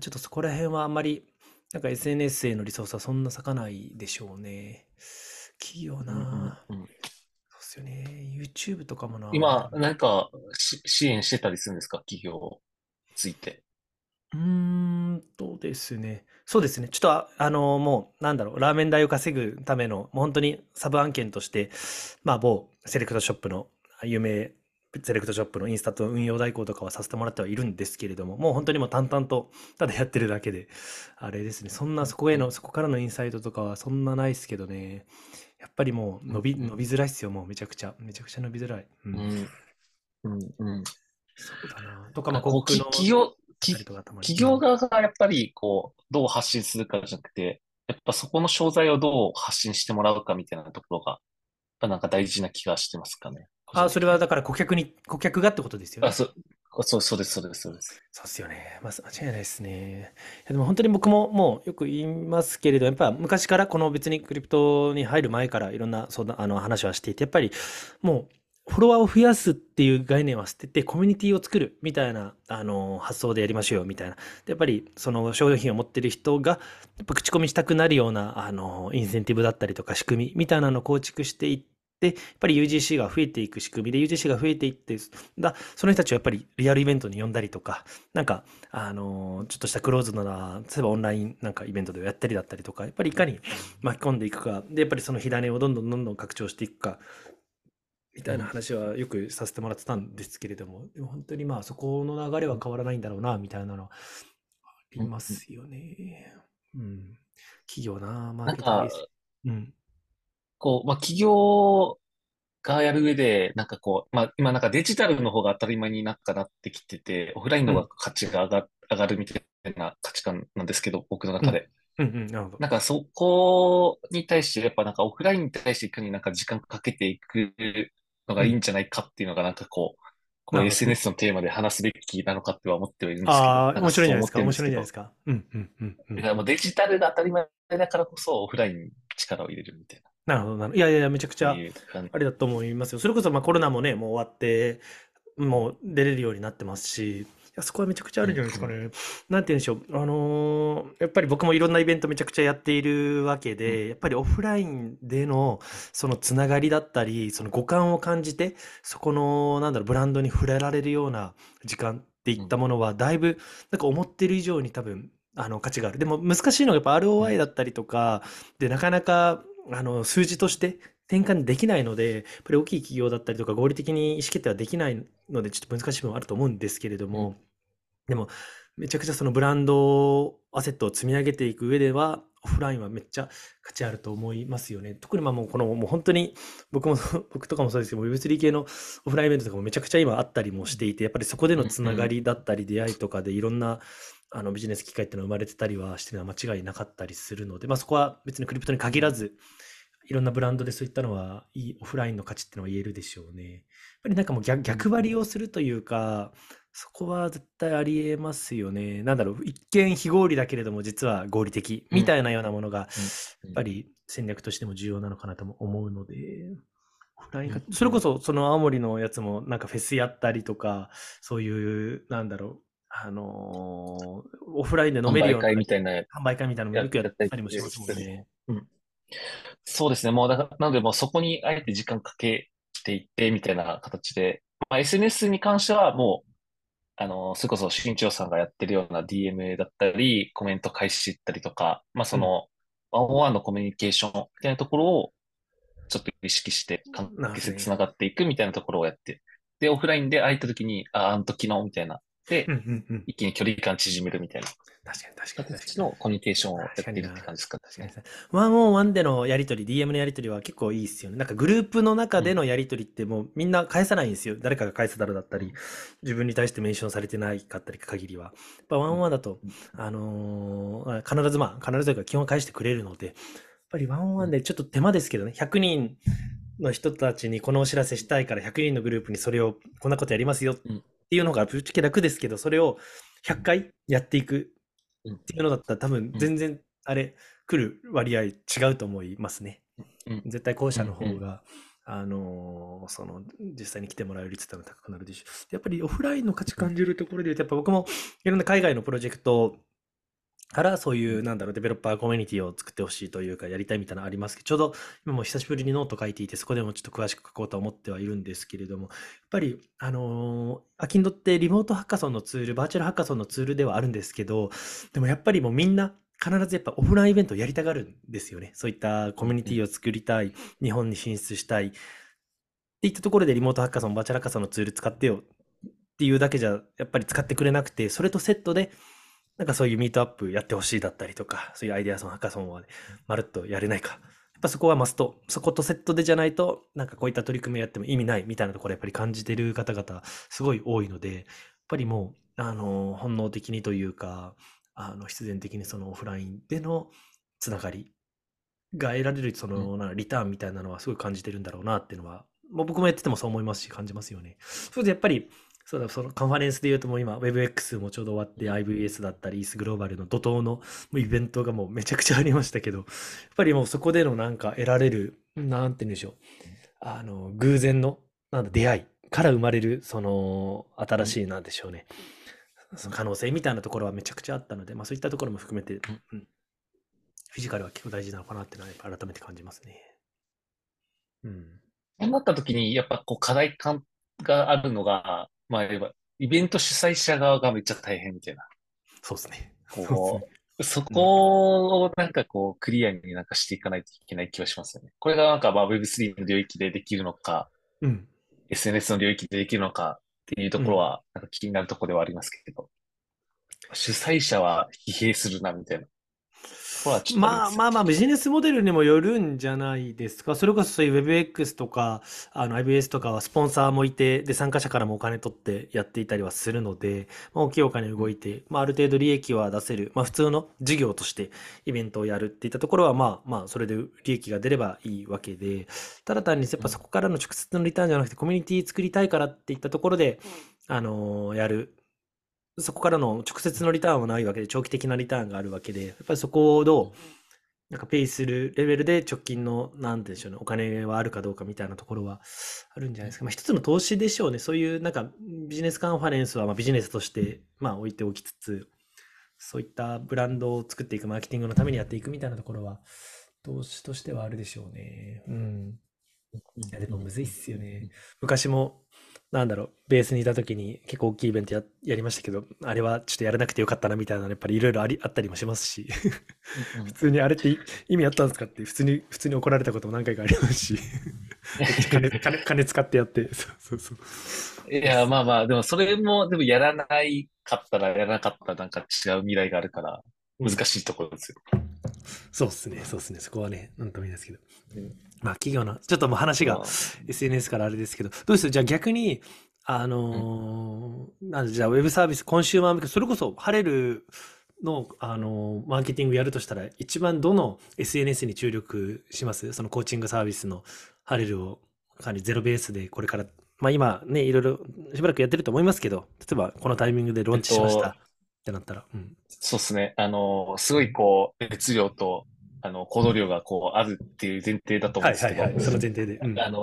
ちょっとそこら辺はあんまり、なんか SNS へのリソースはそんな咲かないでしょうね。企業な、うんうんうんですよね。YouTube とかもな。今、なんか支援してたりするんですか？企業ついて。うーんとですね。そうですね。ちょっとあ、あの、もう、なんだろう、ラーメン代を稼ぐための、もう本当にサブ案件として、まあ、某セレクトショップの有名セレクトショップのインスタと運用代行とかはさせてもらってはいるんですけれども、もう本当にもう淡々とただやってるだけで、あれですね、そんなそこへの、そこからのインサイトとかはそんなないですけどね、やっぱりもう伸び、伸びづらいっすよ、もうめちゃくちゃ。めちゃくちゃ伸びづらい。うん。うん、うん、うん。そうだな。とか、まあ、こう、企業、企業側がやっぱりこう、どう発信するかじゃなくて、やっぱそこの商材をどう発信してもらうかみたいなところが、なんか大事な気がしてますかね。あ、それはだから顧客に、顧客がってことですよね。あ、そう、そう、そうです、そうです、そうです。そうですよね。まあ、間違いないですね。でも本当に僕ももうよく言いますけれど、やっぱ昔からこの別にクリプトに入る前からいろんな相談、あの話はしていて、やっぱりもうフォロワーを増やすっていう概念は捨てて、コミュニティを作るみたいな、あの、発想でやりましょうよみたいな。やっぱり、その商品を持ってる人が、やっぱ口コミしたくなるような、あの、インセンティブだったりとか仕組みみたいなのを構築していって、やっぱり UGC が増えていく仕組みで UGC が増えていってだその人たちをやっぱりリアルイベントに呼んだりとかなんかあのちょっとしたクローズな例えばオンラインなんかイベントでやったりだったりとかやっぱりいかに巻き込んでいくかでやっぱりその火種をどんどんどんどん拡張していくかみたいな話はよくさせてもらってたんですけれども、でも本当にまあそこの流れは変わらないんだろうな、みたいなのありますよね。うん。企業な、マーケティング。うん。こう、まあ企業がやる上で、なんかこう、まあ今なんかデジタルの方が当たり前になったなってきてて、オフラインの方が価値が上が,、上がるみたいな価値観なんですけど、僕の中で。うんうん、なるほど。なんかそこに対して、やっぱなんかオフラインに対していかになんか時間かけていくのがいいんじゃないかっていうのがなんかこう、この SNS のテーマで話すべきなのかっては思ってはいるんですけど。ああ、面白いじゃないですか？面白いじゃないですか？うんうんうんうん。だからもうデジタルが当たり前だからこそオフラインに力を入れるみたいな。なるほどなるほど。いやいや、めちゃくちゃあれだと思いますよ。それこそまあコロナもね、もう終わって、もう出れるようになってますし、や、そこはめちゃくちゃあるんじゃないですかね。なんて言うんでしょう。あのーやっぱり僕もいろんなイベントめちゃくちゃやっているわけで、やっぱりオフラインでのそのつながりだったり、その五感を感じて、そこの、なんだろう、ブランドに触れられるような時間っていったものは、だいぶ、なんか思ってる以上に多分、あの、価値がある。でも難しいのがやっぱ ROI だったりとか、で、なかなか、あの、数字として転換できないので、やっぱり大きい企業だったりとか合理的に意思決定はできないので、ちょっと難しい部分はあると思うんですけれども、でも、めちゃくちゃそのブランドアセットを積み上げていく上では、オフラインはめっちゃ価値あると思いますよね。特にまあもうこのもう本当に僕も僕とかもそうですけど Web3 系のオフラインイベントとかもめちゃくちゃ今あったりもしていてやっぱりそこでのつながりだったり出会いとかでいろんなあのビジネス機会っていうのが生まれてたりはしてるのは間違いなかったりするので、まあ、そこは別にクリプトに限らずいろんなブランドでそういったのはいいオフラインの価値っていうのは言えるでしょうね。やっぱりなんかもう逆逆張りをするというか、そこは絶対ありえますよね。なんだろう、一見非合理だけれども実は合理的みたいなようなものが、やっぱり戦略としても重要なのかなと思うので、それこそその青森のやつもなんかフェスやったりとか、そういう、なんだろう、あのーオフラインで飲めるような販売会みたいな販売会みたいなのもよくやったりもしますもんね。うん。そうですね。もうだから、なのでもうそこにあえて時間かけていってみたいな形で、まあ、SNS に関してはもう、あの、それこそ新潮さんがやってるような DM だったり、コメント返しったりとか、まあその、ワンオンワンのコミュニケーションみたいなところを、ちょっと意識して関係性つながっていくみたいなところをやって、で、オフラインで会えた時に、あ、あの時のみたいな、で、一気に距離感縮めるみたいな。確かに確かに確かに。のコミュニケーションをやってるって感じですかね。ワンオンワンでのやりとり、DM のやりとりは結構いいですよね。なんかグループの中でのやりとりってもうみんな返さないんですよ。誰かが返すだろうだったり、自分に対してメンションされてないかったり限りは。やっぱワンオンワンだと、あのー、必ずまあ、必ずというか基本返してくれるので、やっぱりワンオンワンでちょっと手間ですけどね、100人の人たちにこのお知らせしたいから100人のグループにそれをこんなことやりますよっていうのがぶっちゃけ楽ですけど、それを100回やっていくっていうのだったら多分全然あれ来る割合違うと思いますね。絶対後者の方が、あのー、その実際に来てもらえる率ってのは高くなるでしょう。やっぱりオフラインの価値感じるところで言うと、やっぱ僕もいろんな海外のプロジェクトからそういう、なんだろう、デベロッパーコミュニティを作ってほしいというか、やりたいみたいなのありますけど、ちょうど今も久しぶりにノート書いていて、そこでもちょっと詳しく書こうと思ってはいるんですけれども、やっぱり、あのー、アキンドってリモートハッカソンのツール、バーチャルハッカソンのツールではあるんですけど、でもやっぱりもうみんな、必ずやっぱオフラインイベントをやりたがるんですよね。そういったコミュニティを作りたい、日本に進出したい。っていったところでリモートハッカソン、バーチャルハッカソンのツール使ってよっていうだけじゃ、やっぱり使ってくれなくて、それとセットで、なんかそういうミートアップやってほしいだったりとか、そういうアイデアソン、ハッカソンは、まるっとやれないか。やっぱそこはマスト。そことセットでじゃないと、なんかこういった取り組みやっても意味ないみたいなところやっぱり感じてる方々、すごい多いので、やっぱりもう、あの、本能的にというか、あの、必然的にそのオフラインでのつながりが得られる、その、なリターンみたいなのはすごい感じてるんだろうなっていうのは、まあ、僕もやっててもそう思いますし、感じますよね。それでやっぱり、そうだ、そのカンファレンスで言うともう今 WebX もちょうど終わって IVS だったり ES グローバルの怒涛のイベントがもうめちゃくちゃありましたけど、やっぱりもうそこでのなんか得られる、なんて言うんでしょう。あの、偶然の、なんだ、出会いから生まれる、その、新しい、なんでしょうね。その可能性みたいなところはめちゃくちゃあったので、まあそういったところも含めて、フィジカルは結構大事なのかなっていうのは改めて感じますね。うん。そうなった時に、やっぱこう課題感があるのが、まあ、イベント主催者側がめっちゃ大変みたいな。そうですね。こう、そこをなんかこう、クリアになんかしていかないといけない気はしますよね。これがなんかまあ Web3 の領域でできるのか、うん、SNS の領域でできるのかっていうところは、なんか気になるところではありますけど、うん、主催者は疲弊するな、みたいな。まあまあまあ、ビジネスモデルにもよるんじゃないですか。それこそそういう WebX とか、あの IBS とかはスポンサーもいて、で、参加者からもお金取ってやっていたりはするので、まあ、大きいお金動いて、まあ、ある程度利益は出せる、まあ、普通の事業としてイベントをやるっていったところは、まあまあ、それで利益が出ればいいわけで、ただ単にやっぱそこからの直接のリターンじゃなくて、コミュニティ作りたいからっていったところで、あのー、やるそこからの直接のリターンはないわけで、長期的なリターンがあるわけで、やっぱりそこをどう、なんかペイするレベルで直近の、なんでしょうね、お金はあるかどうかみたいなところはあるんじゃないですか。まあ一つの投資でしょうね。そういうなんかビジネスカンファレンスはまあビジネスとしてまあ置いておきつつ、そういったブランドを作っていく、マーケティングのためにやっていくみたいなところは、投資としてはあるでしょうね。うん。いや、でもむずいっすよね。昔もなんだろう、ベースにいた時に結構大きいイベントややりましたけど、あれはちょっとやらなくてよかったなみたいなのやっぱりいろいろありあったりもしますし、普通にあれって意味あったんですかって普通に、普通に怒られたことも何回かありますし、金金金使ってやって、そうそうそう。いや、まあまあ、でもそれも、でもやらないかったらやらなかったなんか違う未来があるから、難しいところですよ。そうですね、そうですね、そこはね、なんとも言いですけど。うん。まあ企業の、ちょっともう話が SNS からあれですけど、どうです？じゃあ逆に、あのー、なんじゃあウェブサービス、コンシューマー向け、それこそハレルの、あのー、マーケティングやるとしたら、一番どの SNS に注力します？そのコーチングサービスのハレルを、かなりゼロベースでこれから、まあ今ね、いろいろしばらくやってると思いますけど、例えばこのタイミングでローンチしました。ってなったら。うん、そうですね。あのー、すごいこう、熱量とあの、行動量がこう、あるっていう前提だと思うんですけど。はいはいはい、その前提で。うん、あの、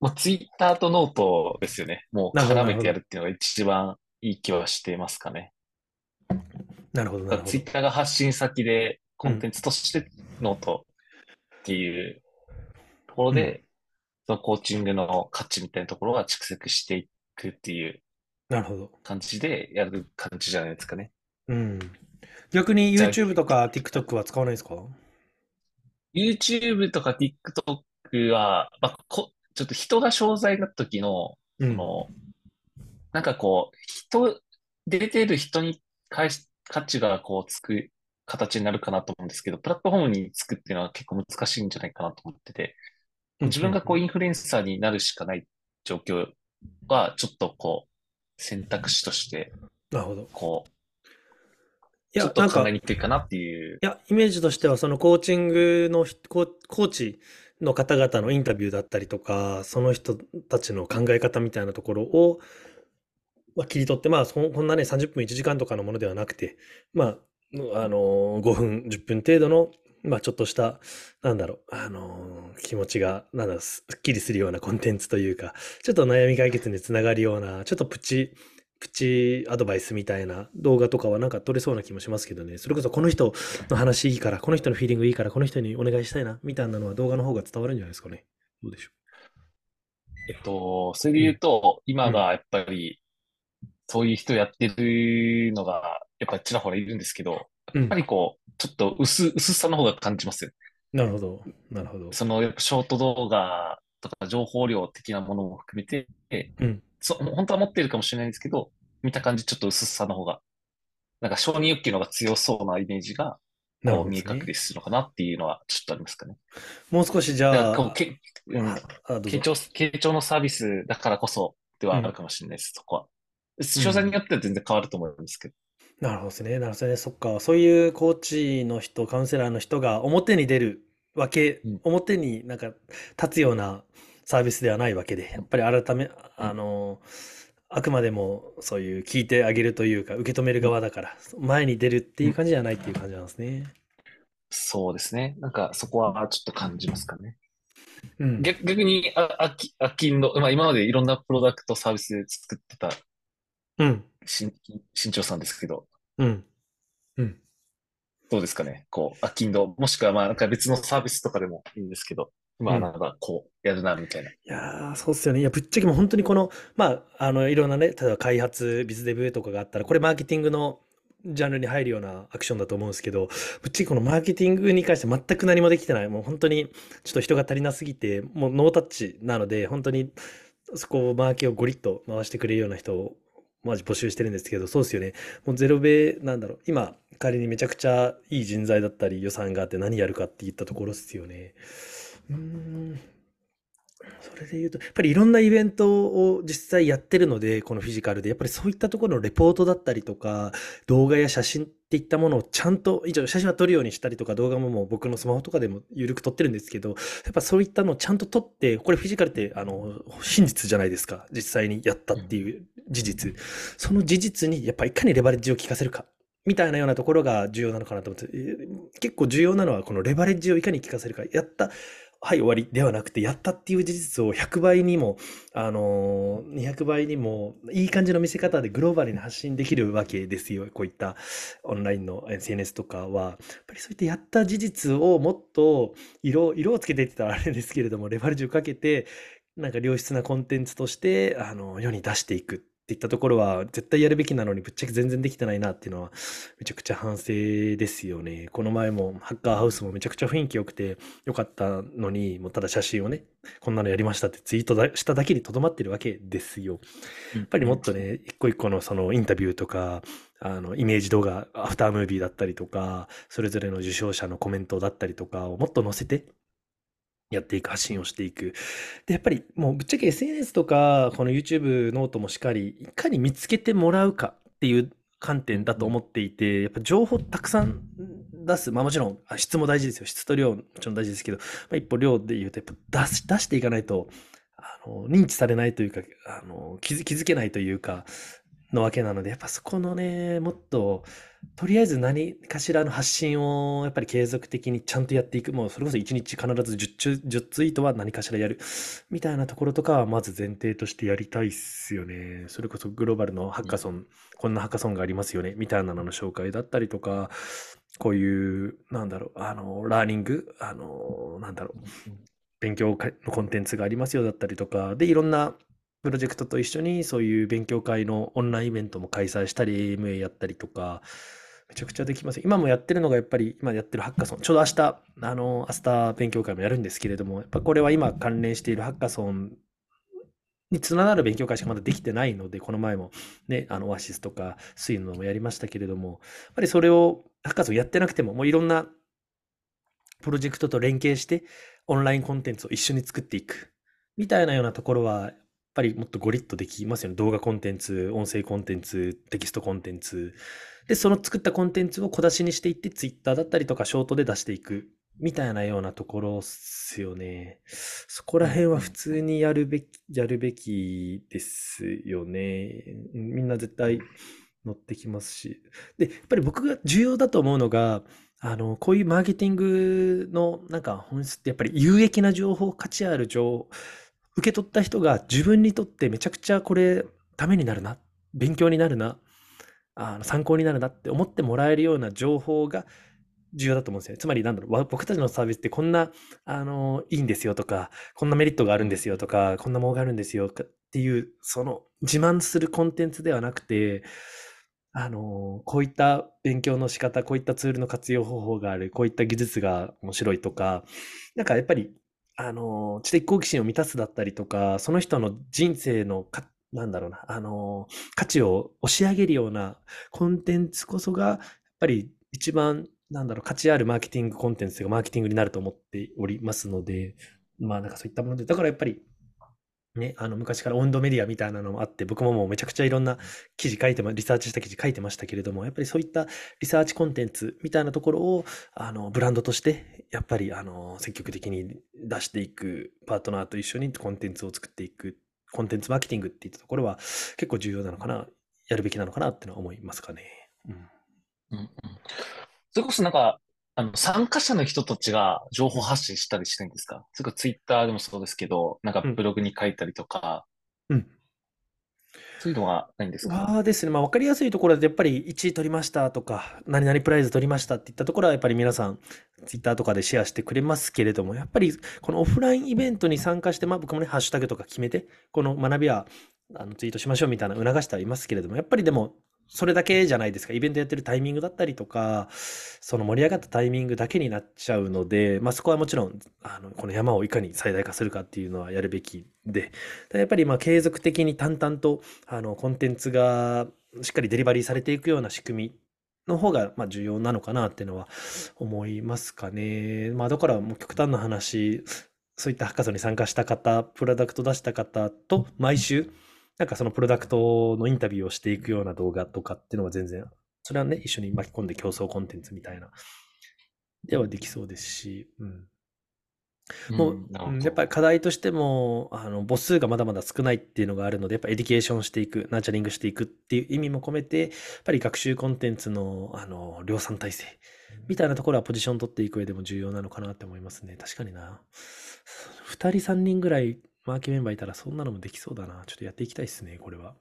もうツイッターとノートですよね。もう絡めてやるっていうのが一番いい気はしてますかね。なるほど、なるほど。ツイッターが発信先で、コンテンツとしてノートっていうところで、うん、そのコーチングの価値みたいなところが蓄積していくっていうなるほど。感じでやる感じじゃないですかね。うん。逆に YouTube とか TikTok は使わないですか？YouTube とか TikTok は、まあ、こちょっと人が商材な時の、その、なんかこう、人、出てる人に返し、価値がこうつく形になるかなと思うんですけど、プラットフォームにつくっていうのは結構難しいんじゃないかなと思ってて、自分がこうインフルエンサーになるしかない状況は、ちょっとこう、選択肢として、なるほど。こう、いや、ちょっと考えにくいかなっていう。いや、イメージとしては、そのコーチングのコ、コーチの方々のインタビューだったりとか、その人たちの考え方みたいなところを、まあ、切り取って、まあそ、こんなね、30分1時間とかのものではなくて、まあ、あのー、5分、10分程度の、まあ、ちょっとした、なんだろう、あのー、気持ちが、なんだろう、すっきりするようなコンテンツというか、ちょっと悩み解決につながるような、ちょっとプチ、プチアドバイスみたいな動画とかはなんか撮れそうな気もしますけどね。それこそこの人の話いいから、この人のフィーリングいいから、この人にお願いしたいな、みたいなのは動画の方が伝わるんじゃないですかね。どうでしょう？えっと、それで言うと、うん、今がやっぱり、そういう人やってるのが、やっぱりちらほらいるんですけど、やっぱりこう、ちょっと薄、薄さの方が感じますよ。なるほど。なるほど。その、ショート動画とか情報量的なものも含めて、うん。そ本当は持ってるかもしれないんですけど、見た感じちょっと薄さの方が、なんか承認欲求の方が強そうなイメージが、こう見え隠れするのかなっていうのはちょっとありますかね。もう少しじゃあ、けうん、傾聴、傾聴のサービスだからこそではあるかもしれないです、うん、そこは。詳細によっては全然変わると思うんですけど。なるほどですね。なるほどね。そっか。そういうコーチの人、カウンセラーの人が表に出るわけ、うん、表になんか立つようなサービスではないわけで、やっぱり改め、あの、あくまでもそういう聞いてあげるというか、受け止める側だから、前に出るっていう感じじゃないっていう感じなんですね。そうですね。なんかそこはちょっと感じますかね。うん、逆逆に、あ、あき、あきんの、まあ今までいろんなプロダクトサービスで作ってた、うん。しん、新潮さんですけど、うん。うん。どうですかね？こう、アキンド、もしくはまあなんか別のサービスとかでもいいんですけど、まあなんかこう、やるな、みたいな。いやー、そうっすよね。いや、ぶっちゃけもう本当にこの、まあ、あの、いろんなね、例えば開発、ビズデブとかがあったら、これマーケティングのジャンルに入るようなアクションだと思うんですけど、ぶっちゃけこのマーケティングに関して全く何もできてない。もう本当にちょっと人が足りなすぎて、もうノータッチなので、本当にそこをマーケをゴリッと回してくれるような人をマジ募集してるんですけど、そうですよね。もうゼロベなんだろう。今、仮にめちゃくちゃいい人材だったり予算があって何やるかって言ったところですよね。うん。それで言うと、やっぱりいろんなイベントを実際やってるので、このフィジカルで、やっぱりそういったところのレポートだったりとか、動画や写真っていったものをちゃんと、一応写真は撮るようにしたりとか、動画ももう僕のスマホとかでも緩く撮ってるんですけど、やっぱそういったのをちゃんと撮って、これフィジカルって、あの、真実じゃないですか。実際にやったっていう事実。その事実に、やっぱいかにレバレッジを効かせるか。みたいなようなところが重要なのかなと思って、結構重要なのはこのレバレッジをいかに効かせるか。やった、はい、終わりではなくて、やったっていう事実を100倍にも、あのー、200倍にも、いい感じの見せ方でグローバルに発信できるわけですよ。こういったオンラインの SNS とかは。やっぱりそういったやった事実をもっと色、色をつけてってたらあれですけれども、レバレッジをかけて、なんか良質なコンテンツとして、あの、世に出していくっていったところは絶対やるべきなのにぶっちゃけ全然できてないなっていうのはめちゃくちゃ反省ですよね。この前もハッカーハウスもめちゃくちゃ雰囲気良くて良かったのに、もうただ写真をね、こんなのやりましたってツイートしただけにとどまってるわけですよ。やっぱりもっとね、一個一個のそのインタビューとか、あの、イメージ動画、アフタームービーだったりとか、それぞれの受賞者のコメントだったりとかをもっと載せて、やっていく、発信をしていく。で、やっぱりもうぶっちゃけ SNS とか、この YouTube ノートもしっかり、いかに見つけてもらうかっていう観点だと思っていて、やっぱ情報たくさん出す。まあもちろん質も大事ですよ。質と量もちろん大事ですけど、まあ、一歩量で言うと、やっぱ出し、出していかないと、あの、認知されないというか、あの、気づ気づけないというか、のわけなので、やっぱそこのね、もっと、とりあえず何かしらの発信をやっぱり継続的にちゃんとやっていく。もうそれこそ1日必ず 10, 10ツイートは何かしらやる。みたいなところとかはまず前提としてやりたいっすよね。それこそグローバルのハッカソン、こんなハッカソンがありますよね。みたいなのの紹介だったりとか、こういう、なんだろう、あの、ラーニング、あの、なんだろう、勉強のコンテンツがありますよだったりとか、で、いろんなプロジェクトと一緒にそういう勉強会のオンラインイベントも開催したり、AMA やったりとか、めちゃくちゃできます。今もやってるのがやっぱり、今やってるハッカソン、ちょうど明日、あの、明日勉強会もやるんですけれども、やっぱこれは今関連しているハッカソンにつながる勉強会しかまだできてないので、この前もね、あの、オアシスとか、スイのもやりましたけれども、やっぱりそれを、ハッカソンやってなくても、もういろんなプロジェクトと連携して、オンラインコンテンツを一緒に作っていく。みたいなようなところは、ぱりもっとゴリッとできますよね。動画コンテンツ、音声コンテンツ、テキストコンテンツ。で、その作ったコンテンツを小出しにしていって、ツイッターだったりとかショートで出していく。みたいなようなところっすよね。そこら辺は普通にやるべき、やるべきですよね。みんな絶対乗ってきますし。で、やっぱり僕が重要だと思うのが、あの、こういうマーケティングのなんか本質ってやっぱり有益な情報、価値ある情報、受け取った人が自分にとってめちゃくちゃこれためになるな、勉強になるな、あの参考になるなって思ってもらえるような情報が重要だと思うんですよ。つまりなんだろう、僕たちのサービスってこんな、あの、いいんですよとか、こんなメリットがあるんですよとか、こんなものがあるんですよっていう、その自慢するコンテンツではなくて、あの、こういった勉強の仕方、こういったツールの活用方法がある、こういった技術が面白いとか、なんかやっぱりあの、知的好奇心を満たすだったりとか、その人の人生のか、なんだろうな、あの、価値を押し上げるようなコンテンツこそが、やっぱり一番、なんだろう、価値あるマーケティングコンテンツがマーケティングになると思っておりますので、まあなんかそういったもので、だからやっぱり、ね、あの昔から温度メディアみたいなのもあって、僕ももうめちゃくちゃいろんな記事書いてま、リサーチした記事書いてましたけれども、やっぱりそういったリサーチコンテンツみたいなところを、あの、ブランドとして、やっぱり、あの、積極的に出していくパートナーと一緒にコンテンツを作っていく、コンテンツマーケティングっていったところは結構重要なのかな、やるべきなのかなってのは思いますかね。うん。うんうん。それこそなんか、あの、参加者の人たちが情報発信したりしてるんですか？それかツイッターでもそうですけど、なんかブログに書いたりとか、うん。そういうのはないんですか？あですね。まあ、わかりやすいところで、やっぱり1位取りましたとか、何々プライズ取りましたっていったところは、やっぱり皆さん、ツイッターとかでシェアしてくれますけれども、やっぱり、このオフラインイベントに参加して、まあ、僕もね、ハッシュタグとか決めて、この学びは、あのツイートしましょうみたいな促してはいますけれども、やっぱりでも、それだけじゃないですか。イベントやってるタイミングだったりとか、その盛り上がったタイミングだけになっちゃうので、まあそこはもちろん、あの、この山をいかに最大化するかっていうのはやるべきで、やっぱりまあ継続的に淡々と、あの、コンテンツがしっかりデリバリーされていくような仕組みの方がまあ重要なのかなっていうのは思いますかね。まあだからもう極端な話、そういったハッカソンに参加した方、プロダクト出した方と毎週、なんかそのプロダクトのインタビューをしていくような動画とかっていうのは全然、それはね、一緒に巻き込んで競争コンテンツみたいな、ではできそうですし、うん。もう、うん、やっぱり課題としても、あの、母数がまだまだ少ないっていうのがあるので、やっぱ education していく、 nurturing していくっていう意味も込めて、やっぱり学習コンテンツの、あの、量産体制みたいなところはポジション取っていく上でも重要なのかなって思いますね。確かにな。2人3人ぐらいマーケメンバーいたらそんなのもできそうだな。ちょっとやっていきたいですね、これは。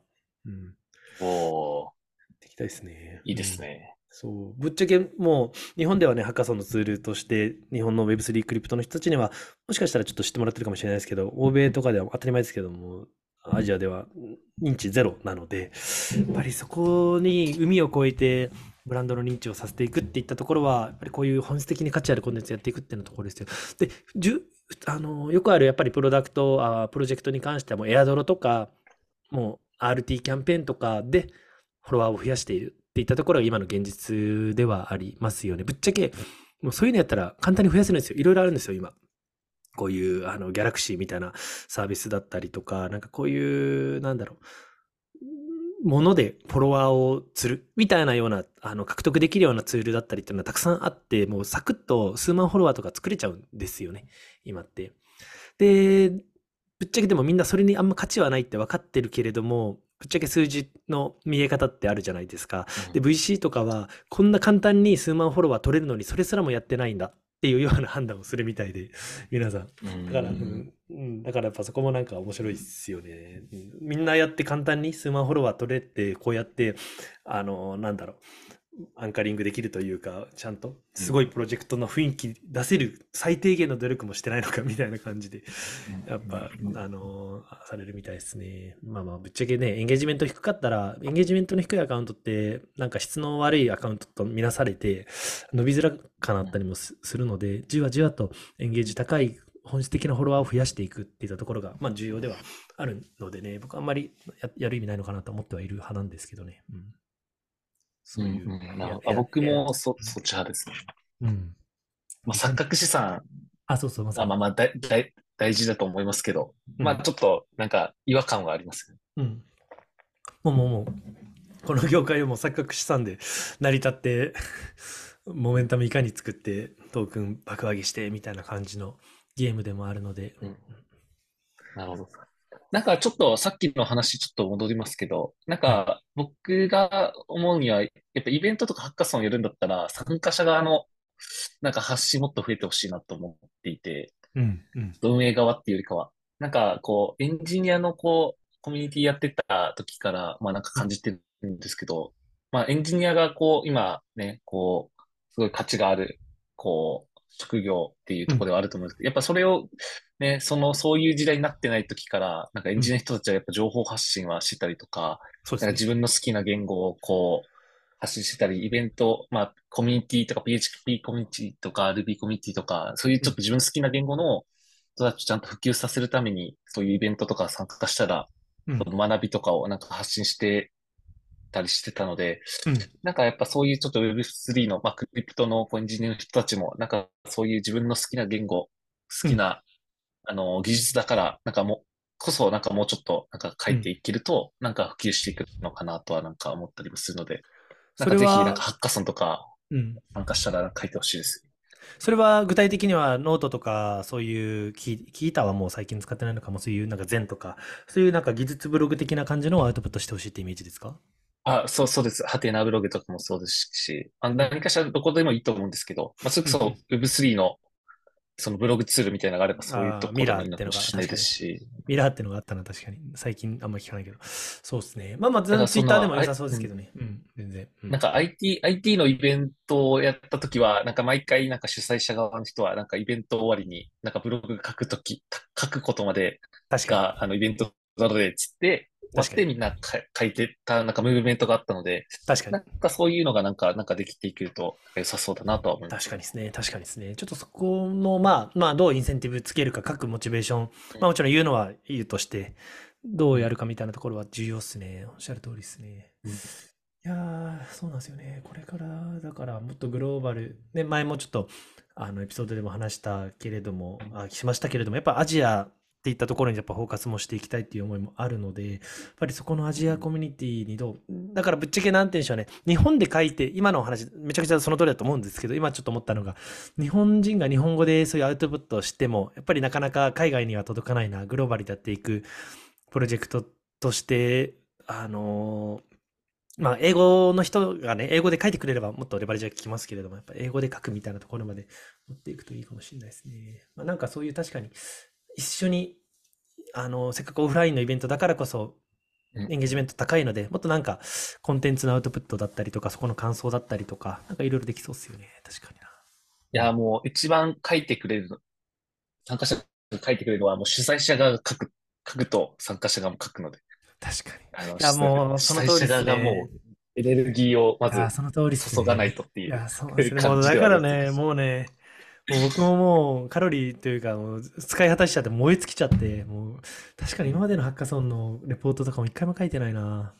うん。おー。やっていきたいですね。いいですね。そう。ぶっちゃけもう、日本ではね、ハッカソンのツールとして、日本の Web3 クリプトの人たちには、もしかしたらちょっと知ってもらってるかもしれないですけど、欧米とかでは当たり前ですけども、アジアでは認知ゼロなので、やっぱりそこに海を越えて、ブランドの認知をさせていくっていったところは、やっぱりこういう本質的に価値あるコンテンツやっていくっていうのところですよ。で、あの、よくあるやっぱりプロダクト、あプロジェクトに関してはもうエアドロとか、もう RT キャンペーンとかでフォロワーを増やしているっていったところが今の現実ではありますよね。ぶっちゃけ、もうそういうのやったら簡単に増やせるんですよ。いろいろあるんですよ、今。こういう、あの、ギャラクシーみたいなサービスだったりとか、なんかこういう、なんだろう。ものでフォロワーを釣るみたいなような、あの、獲得できるようなツールだったりっていうのはたくさんあって、もうサクッと数万フォロワーとか作れちゃうんですよね、今って。で、ぶっちゃけでもみんなそれにあんま価値はないって分かってるけれども、ぶっちゃけ数字の見え方ってあるじゃないですか。で、VC とかは、こんな簡単に数万フォロワー取れるのに、それすらもやってないんだっていうような判断をするみたいで、皆さん。だから、うん、うん、だからやっぱそこもなんか面白いですよね。みんなやって簡単に数万フォロワー取れて、こうやって、あの、なんだろう。アンカリングできるというか、ちゃんと。すごいプロジェクトの雰囲気出せる最低限の努力もしてないのかみたいな感じで、やっぱ、あのされるみたいですね。まあまあ、ぶっちゃけね、エンゲージメント低かったら、エンゲージメントの低いアカウントって、なんか質の悪いアカウントとみなされて、伸びづらかなったりもするので、じわじわとエンゲージ高い本質的なフォロワーを増やしていくっていったところが、まあ重要ではあるのでね、僕はあんまりやる意味ないのかなと思ってはいる派なんですけどね。うんそういう。うんうん、あ僕もそそっち派ですね。うん。まあ、錯覚資産。あ、そうそう、まあまあまあ大大大事だと思いますけど、うん、まあちょっとなんか違和感はありますね。うん。もうもうもう、この業界をもう錯覚資産で 成り立って モメンタムいかに作ってトークン爆上げしてみたいな感じのゲームでもあるので。うん、なるほど。なんかちょっとさっきの話ちょっと戻りますけど、なんか僕が思うには、やっぱイベントとかハッカソンやるんだったら、参加者側のなんか発信もっと増えてほしいなと思っていて、うんうん、運営側っていうよりかは、なんかこう、エンジニアのこう、コミュニティやってた時から、まあなんか感じてるんですけど、まあエンジニアがこう、今ね、こう、すごい価値がある、こう、職業っていうところではあると思うんですけど、やっぱそれを、ね、その、そういう時代になってない時から、なんかエンジニアの人たちはやっぱ情報発信はしてたりとか、なんか自分の好きな言語をこう、発信してたり、イベント、まあ、コミュニティとか PHP コミュニティとか Ruby コミュニティとか、そういうちょっと自分好きな言語の、人たちちゃんと普及させるために、そういうイベントとか参加したら、うん、学びとかをなんか発信してたりしてたので、うん、なんかやっぱそういうちょっと Web3 の、まあ、クリプトのエンジニアの人たちも、なんかそういう自分の好きな言語、好きな、うん、あの、技術だから、なんかもう、こそなんかもうちょっとなんか書いていけると、なんか普及していくのかなとはなんか思ったりもするので、なんかぜひなんかハッカソンとか参加したら書いてほしいです。それは具体的にはノートとか、そういう Qiita はもう最近使ってないのかも、そういうなんか禅とか、そういうなんか技術ブログ的な感じのアウトプットしてほしいってイメージですか？あ、そう、そうです。ハテナブログとかもそうですし、あ何かしらどこでもいいと思うんですけど、まあ、それこそ Web3 のそのブログツールみたいなのがあれば、そういうところミラーってのがしないですし。ミラーってのがあったな、確かに。最近あんま聞かないけど。そうですね。まあまあ、ツイッターでも良さそうですけどね。うん、全然。うん、なんか IT、IT のイベントをやったときは、なんか毎回なんか主催者側の人は、なんかイベント終わりに、なんかブログ書くとき、書くことまで確かあのイベントなどでつって、終ってみんな書いてた、なんかムーブメントがあったので、確かに。なんかそういうのがなんか、なんかできていくと良さそうだなとは思います。確かにですね。確かにですね。ちょっとそこの、まあ、まあ、どうインセンティブつけるか、各モチベーション、まあもちろん言うのはいいとして、どうやるかみたいなところは重要っすね。おっしゃる通りですね。うん、いやー、そうなんですよね。これから、だからもっとグローバル、ね、前もちょっと、あの、エピソードでも話したけれども、あしましたけれども、やっぱアジアっていったところにやっぱフォーカスもしていきたいっていう思いもあるので、やっぱりそこのアジアコミュニティにどう、だからぶっちゃけなんて言うんでしょうね、日本で書いて、今のお話、めちゃくちゃその通りだと思うんですけど、今ちょっと思ったのが、日本人が日本語でそういうアウトプットをしても、やっぱりなかなか海外には届かないな、グローバルでやっていくプロジェクトとして、あのまあ、英語の人がね、英語で書いてくれればもっとレバレージは効きますけれども、やっぱ英語で書くみたいなところまで持っていくといいかもしれないですね。まあ、なんかそういう確かに一緒に、あの、せっかくオフラインのイベントだからこそ、エンゲージメント高いので、もっとなんか、コンテンツのアウトプットだったりとか、そこの感想だったりとか、なんかいろいろできそうですよね。確かにな。いや、もう一番書いてくれる、参加者が書いてくれるのは、もう主催者が書く、書くと参加者が書くので。確かに。あのいや、もう、その通りですね。がもう、エネルギーをまず注がないとっていう。いや、そう ですね。だからね、もうね、もう僕ももうカロリーというか、もう使い果たしちゃって燃え尽きちゃって、もう確かに今までのハッカソンのレポートとかも一回も書いてないな。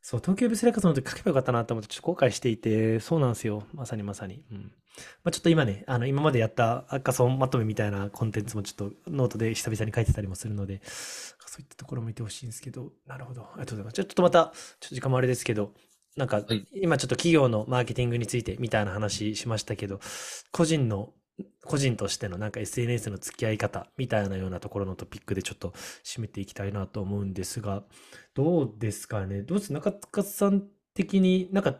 そう、東京ブスレカソンの時書けばよかったなと思ってちょっと後悔していて、そうなんですよ。まさにまさに。うん。まあ、ちょっと今ね、あの、今までやったハッカソンまとめみたいなコンテンツもちょっとノートで久々に書いてたりもするので、そういったところも見てほしいんですけど、なるほど。ありがとうございます。ちょっとまた、ちょっと時間もあれですけど、なんか、今ちょっと企業のマーケティングについてみたいな話しましたけど、個人の個人としてのなんか SNS の付き合い方みたいなようなところのトピックでちょっと締めていきたいなと思うんですが、どうですかね？どうです中塚さん的になんか、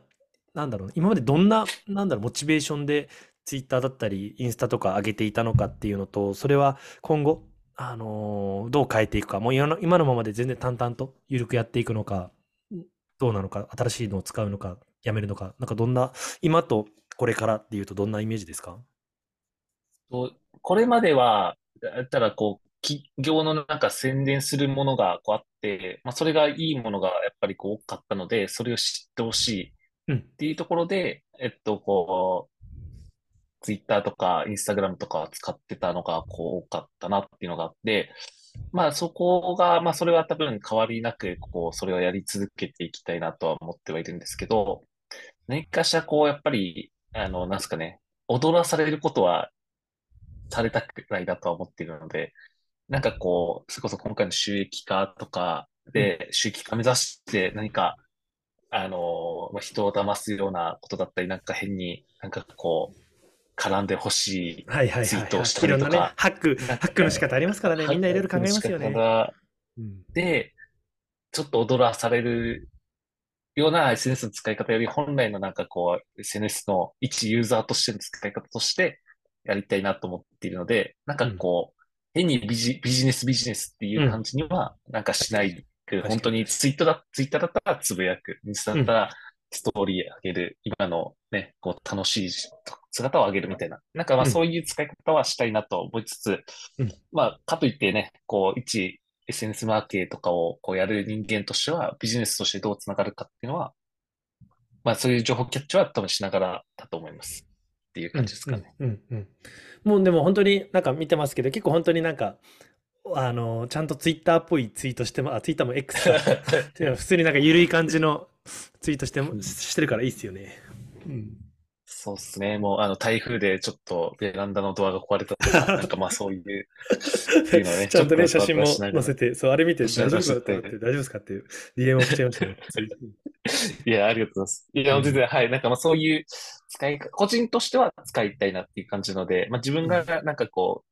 なんだろう、今までどんな、なんだろう、モチベーションで Twitter だったり、インスタとか上げていたのかっていうのと、それは今後、あのー、どう変えていくか、もう今の今のままで全然淡々と緩くやっていくのか、どうなのか、新しいのを使うのか、やめるのか、なんかどんな、今とこれからっていうとどんなイメージですか？これまでは、だったらこう、企業のなんか宣伝するものがこうあって、まあ、それがいいものがやっぱりこう多かったので、それを知ってほしいっていうところで、えっと、こう、ツイッターとかインスタグラムとか使ってたのがこう多かったなっていうのがあって、まあそこが、まあそれは多分変わりなく、こう、それをやり続けていきたいなとは思ってはいるんですけど、何かしらこう、やっぱり、あの、なんすかね、踊らされることはされたくないなとは思っているので、なんかこう、それこそ今回の収益化とかで、収益化目指して何か、あの、まあ、人を騙すようなことだったり、なんか変になんかこう、絡んでほしいツイートをしたりとか。ね、ハック、ハックの仕方ありますからね。みんないろいろ考えますよね。で、ちょっと踊らされるような SNS の使い方より本来のなんかこう SNS の一ユーザーとしての使い方としてやりたいなと思っているので、なんかこう、変にビジビジネスビジネスっていう感じにはなんかしないうん、本当にツイッターだ、ツイッターだったらつぶやく、インスタだったらストーリー上げる、今のね、こう楽しい姿を上げるみたいな。なんかまあそういう使い方はしたいなと思いつつ、うん、まあかといってね、こう一 SNS マーケとかをこうやる人間としてはビジネスとしてどうつながるかっていうのは、まあそういう情報キャッチは多分しながらだと思います。っていう感じですかね。うん、うん、うん。もうでも本当になんか見てますけど、結構本当になんか、あの、ちゃんとツイッターっぽいツイートしても、あ、ツイッターも X か。普通になんか緩い感じのツイートしても、してるからいいっすよね。うん。そうっすね。もう、あの、台風でちょっとベランダのドアが壊れたとか、なんかまあそういう、っていうのね。ちゃんとね、写真も載せて、そう、あれ見て大丈夫かって、大丈夫ですかっていう DM を来ちゃいましたね。いや、ありがとうございます。いや、全然、はい。なんかまあそういう使い、個人としては使いたいなっていう感じので、まあ自分がなんかこ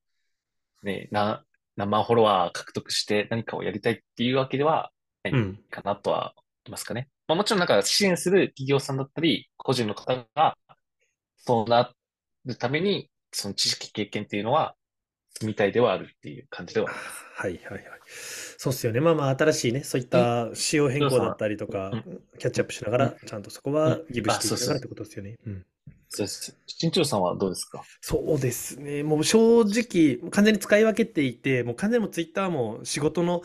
う、ね、な、何万フォロワー獲得して何かをやりたいっていうわけではないかなとは思いますかね。まあもちろんなんか支援する企業さんだったり、個人の方がそうなるために、その知識経験っていうのは、積みたいではあるっていう感じでは。はいはいはい。そうっすよね。まあまあ、新しいね、そういった仕様変更だったりとか、キャッチアップしながら、ちゃんとそこはギブしていくながらってことですよね。うん。そうです。新潮さんはどうですか？そうですね。もう正直、完全に使い分けていて、もう完全にもツイッターも仕事の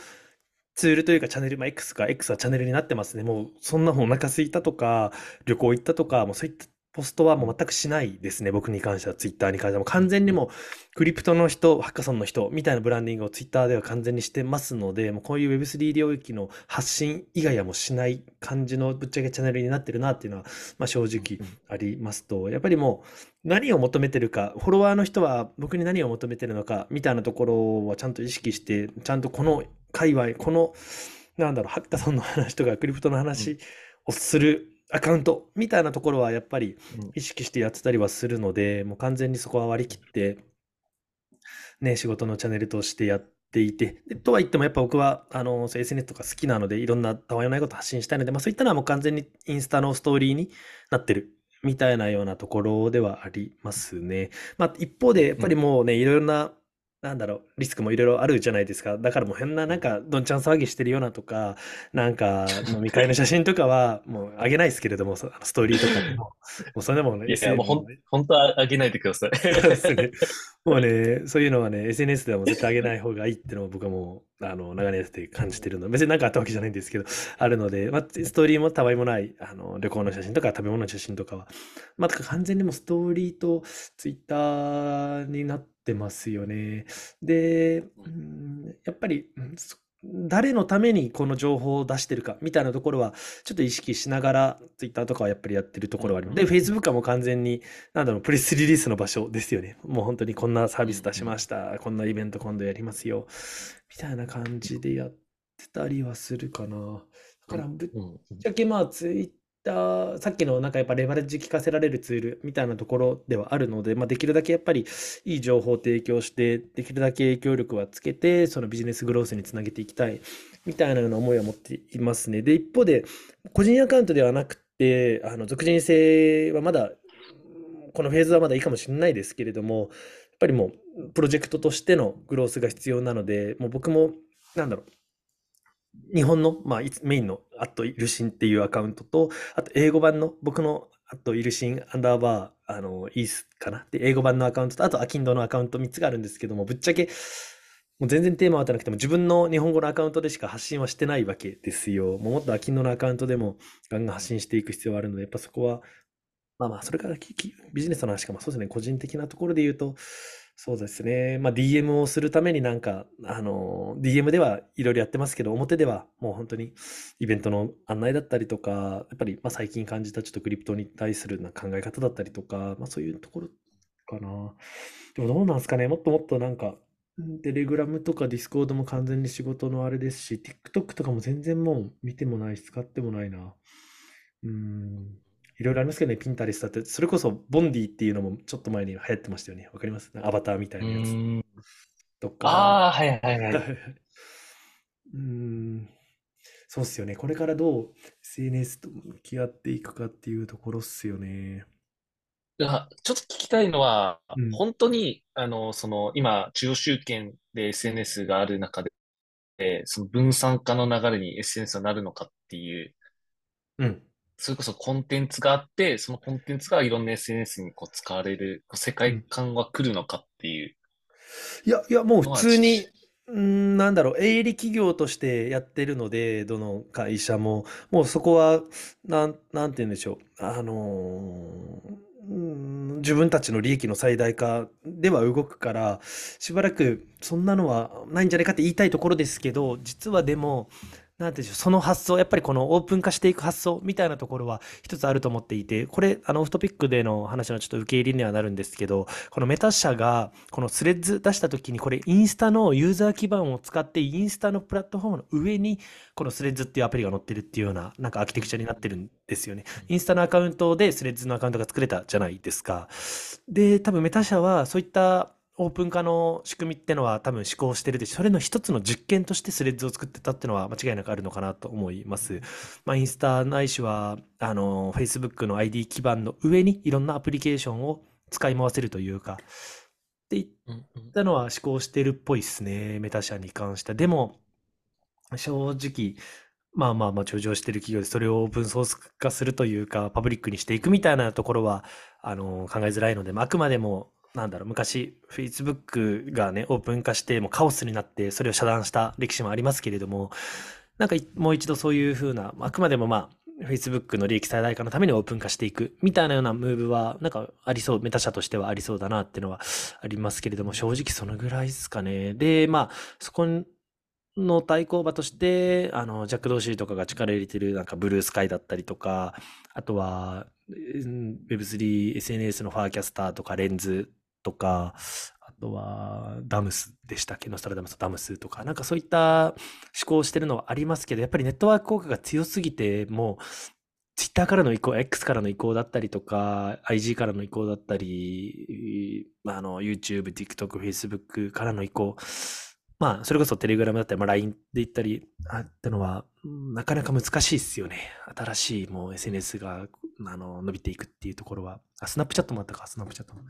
ツールというかチャンネル、まあ、X か X はチャンネルになってますね。もうそんな本お腹すいたとか、旅行行ったとか、もうそういったポストはもう全くしないですね。僕に関しては、ツイッターに関しては。もう完全にもう、クリプトの人、ハッカソンの人みたいなブランディングをツイッターでは完全にしてますので、もうこういう Web3 領域の発信以外はもうしない感じのぶっちゃけチャンネルになってるなっていうのは、まあ、正直ありますと、やっぱりもう何を求めてるか、フォロワーの人は僕に何を求めてるのかみたいなところはちゃんと意識して、ちゃんとこの界隈、この、なんだろう、ハッカソンの話とかクリプトの話をする、アカウントみたいなところはやっぱり意識してやってたりはするので、もう完全にそこは割り切って、ね、仕事のチャンネルとしてやっていて、とは言ってもやっぱ僕はあの SNS とか好きなので、いろんなたわいもないこと発信したいので、まあ、そういったのはもう完全にインスタのストーリーになってるみたいなようなところではありますね。まあ、一方でやっぱりもうね、いろいろななんだろう、リスクもいろいろあるじゃないですか。だからもう変な、なんか、どんちゃん騒ぎしてるようなとか、なんか、飲み会の写真とかは、もうあげないですけれども、ストーリーとかでも。もうそれでもね、いや、もうほん、本当はあげないでください。ですね。もうね、そういうのはね、SNS ではもう絶対あげない方がいいっていうのを僕はもう、あの、長年やって感じてるの。別になんかあったわけじゃないんですけど、あるので、まあ、ストーリーもたわいもない、あの、旅行の写真とか食べ物の写真とかは、まあ、完全にもストーリーとツイッターになって、ってますよね。で、うん、やっぱり、誰のためにこの情報を出してるかみたいなところはちょっと意識しながら Twitter とかはやっぱりやってるところはあります。で、Facebook はもう完全に、なんだろう、プレスリリースの場所ですよね。もう本当にこんなサービス出しました。こんなイベント今度やりますよ。みたいな感じでやってたりはするかな。だからぶっちゃけまあ Twitter た、さっきのなんかやっぱレバレッジ効かせられるツールみたいなところではあるので、まあ、できるだけやっぱりいい情報を提供して、できるだけ影響力はつけて、そのビジネスグロースにつなげていきたいみたいなような思いは持っていますね。で、一方で、個人アカウントではなくて、あの、属人性はまだ、このフェーズはまだいいかもしれないですけれども、やっぱりもう、プロジェクトとしてのグロースが必要なので、もう僕も、なんだろう、日本の、まあ、メインのアットイルシンっていうアカウントと、あと英語版の僕のアットイルシンアンダーバー、あの、イースかな？で、英語版のアカウントと、あとアキンドのアカウント3つがあるんですけども、ぶっちゃけ、もう全然テーマは当たなくても自分の日本語のアカウントでしか発信はしてないわけですよ。もうもっとアキンドのアカウントでもガンガン発信していく必要はあるので、やっぱそこは、まあまあ、それからビジネスの話か、まあそうですね、個人的なところで言うと、そうですね。まあ、DM をするためになんか、あの、DM ではいろいろやってますけど、表ではもう本当にイベントの案内だったりとか、やっぱり、まあ、最近感じたちょっとクリプトに対するな考え方だったりとか、まあ、そういうところかな。でもどうなんですかね。もっともっとなんか、テレグラムとかディスコードも完全に仕事のあれですし、TikTok とかも全然もう見てもないし、使ってもないな。うん。いろいろありますけどね、ピンタレストだって、それこそボンディっていうのもちょっと前に流行ってましたよね。わかります？アバターみたいなやつ。とか。ああ、はいはいはい。うん。そうっすよね。これからどう SNS と向き合っていくかっていうところっすよね。いや、ちょっと聞きたいのは、うん、本当に、あの、その、今、中央集権で SNS がある中で、その分散化の流れに SNS はなるのかっていう、うん。それこそコンテンツがあって、そのコンテンツがいろんな SNS にこう使われる世界観は来るのかっていう。いや、いや、もう普通に、んなんだろう、営利企業としてやってるので、どの会社も、もうそこは、なん、なんて言うんでしょう。あのー、自分たちの利益の最大化では動くから、しばらくそんなのはないんじゃないかって言いたいところですけど、実はでも、なんでしょう、その発想、やっぱりこのオープン化していく発想みたいなところは一つあると思っていて、これ、あの、オフトピックでの話のちょっと受け入れにはなるんですけど、このメタ社が、このスレッズ出した時に、これ、インスタのユーザー基盤を使って、インスタのプラットフォームの上に、このスレッズっていうアプリが載ってるっていうような、なんかアーキテクチャになってるんですよね。インスタのアカウントでスレッズのアカウントが作れたじゃないですか。で、多分メタ社はそういったオープン化の仕組みってのは多分思考してるでし、それの一つの実験としてスレッズを作ってたってのは間違いなくあるのかなと思います。まあ、インスタないしは、あの、Facebook の ID 基盤の上にいろんなアプリケーションを使い回せるというか、っていったのは思考してるっぽいですね、メタ社に関しては。でも、正直、まあまあまあ上場してる企業でそれをオープンソース化するというか、パブリックにしていくみたいなところは、あの、考えづらいので、まあ、あくまでもなんだろう、昔、Facebook がね、オープン化して、もうカオスになって、それを遮断した歴史もありますけれども、なんかもう一度そういうふうな、あくまでもまあ、Facebook の利益最大化のためにオープン化していくみたいなようなムーブは、なんかありそう、メタ社としてはありそうだなっていうのはありますけれども、正直そのぐらいですかね。で、まあ、そこの対抗馬として、あの、ジャック・ドーシーとかが力入れてる、なんかブルースカイだったりとか、あとは、Web3、SNS のファーキャスターとかレンズとか、あとはダムスでしたっけ？ノストラダムスダムスとか、なんかそういった思考をしてるのはありますけど、やっぱりネットワーク効果が強すぎて、もう、ツイッターからの移行、X からの移行だったりとか、IG からの移行だったり、あの、YouTube、TikTok、Facebook からの移行、まあ、それこそテレグラムだったり、まあ、LINE で言ったり、あったのは、なかなか難しいですよね。新しいもう SNS が、あの、伸びていくっていうところは。あ、スナップチャットもあったか、スナップチャットも。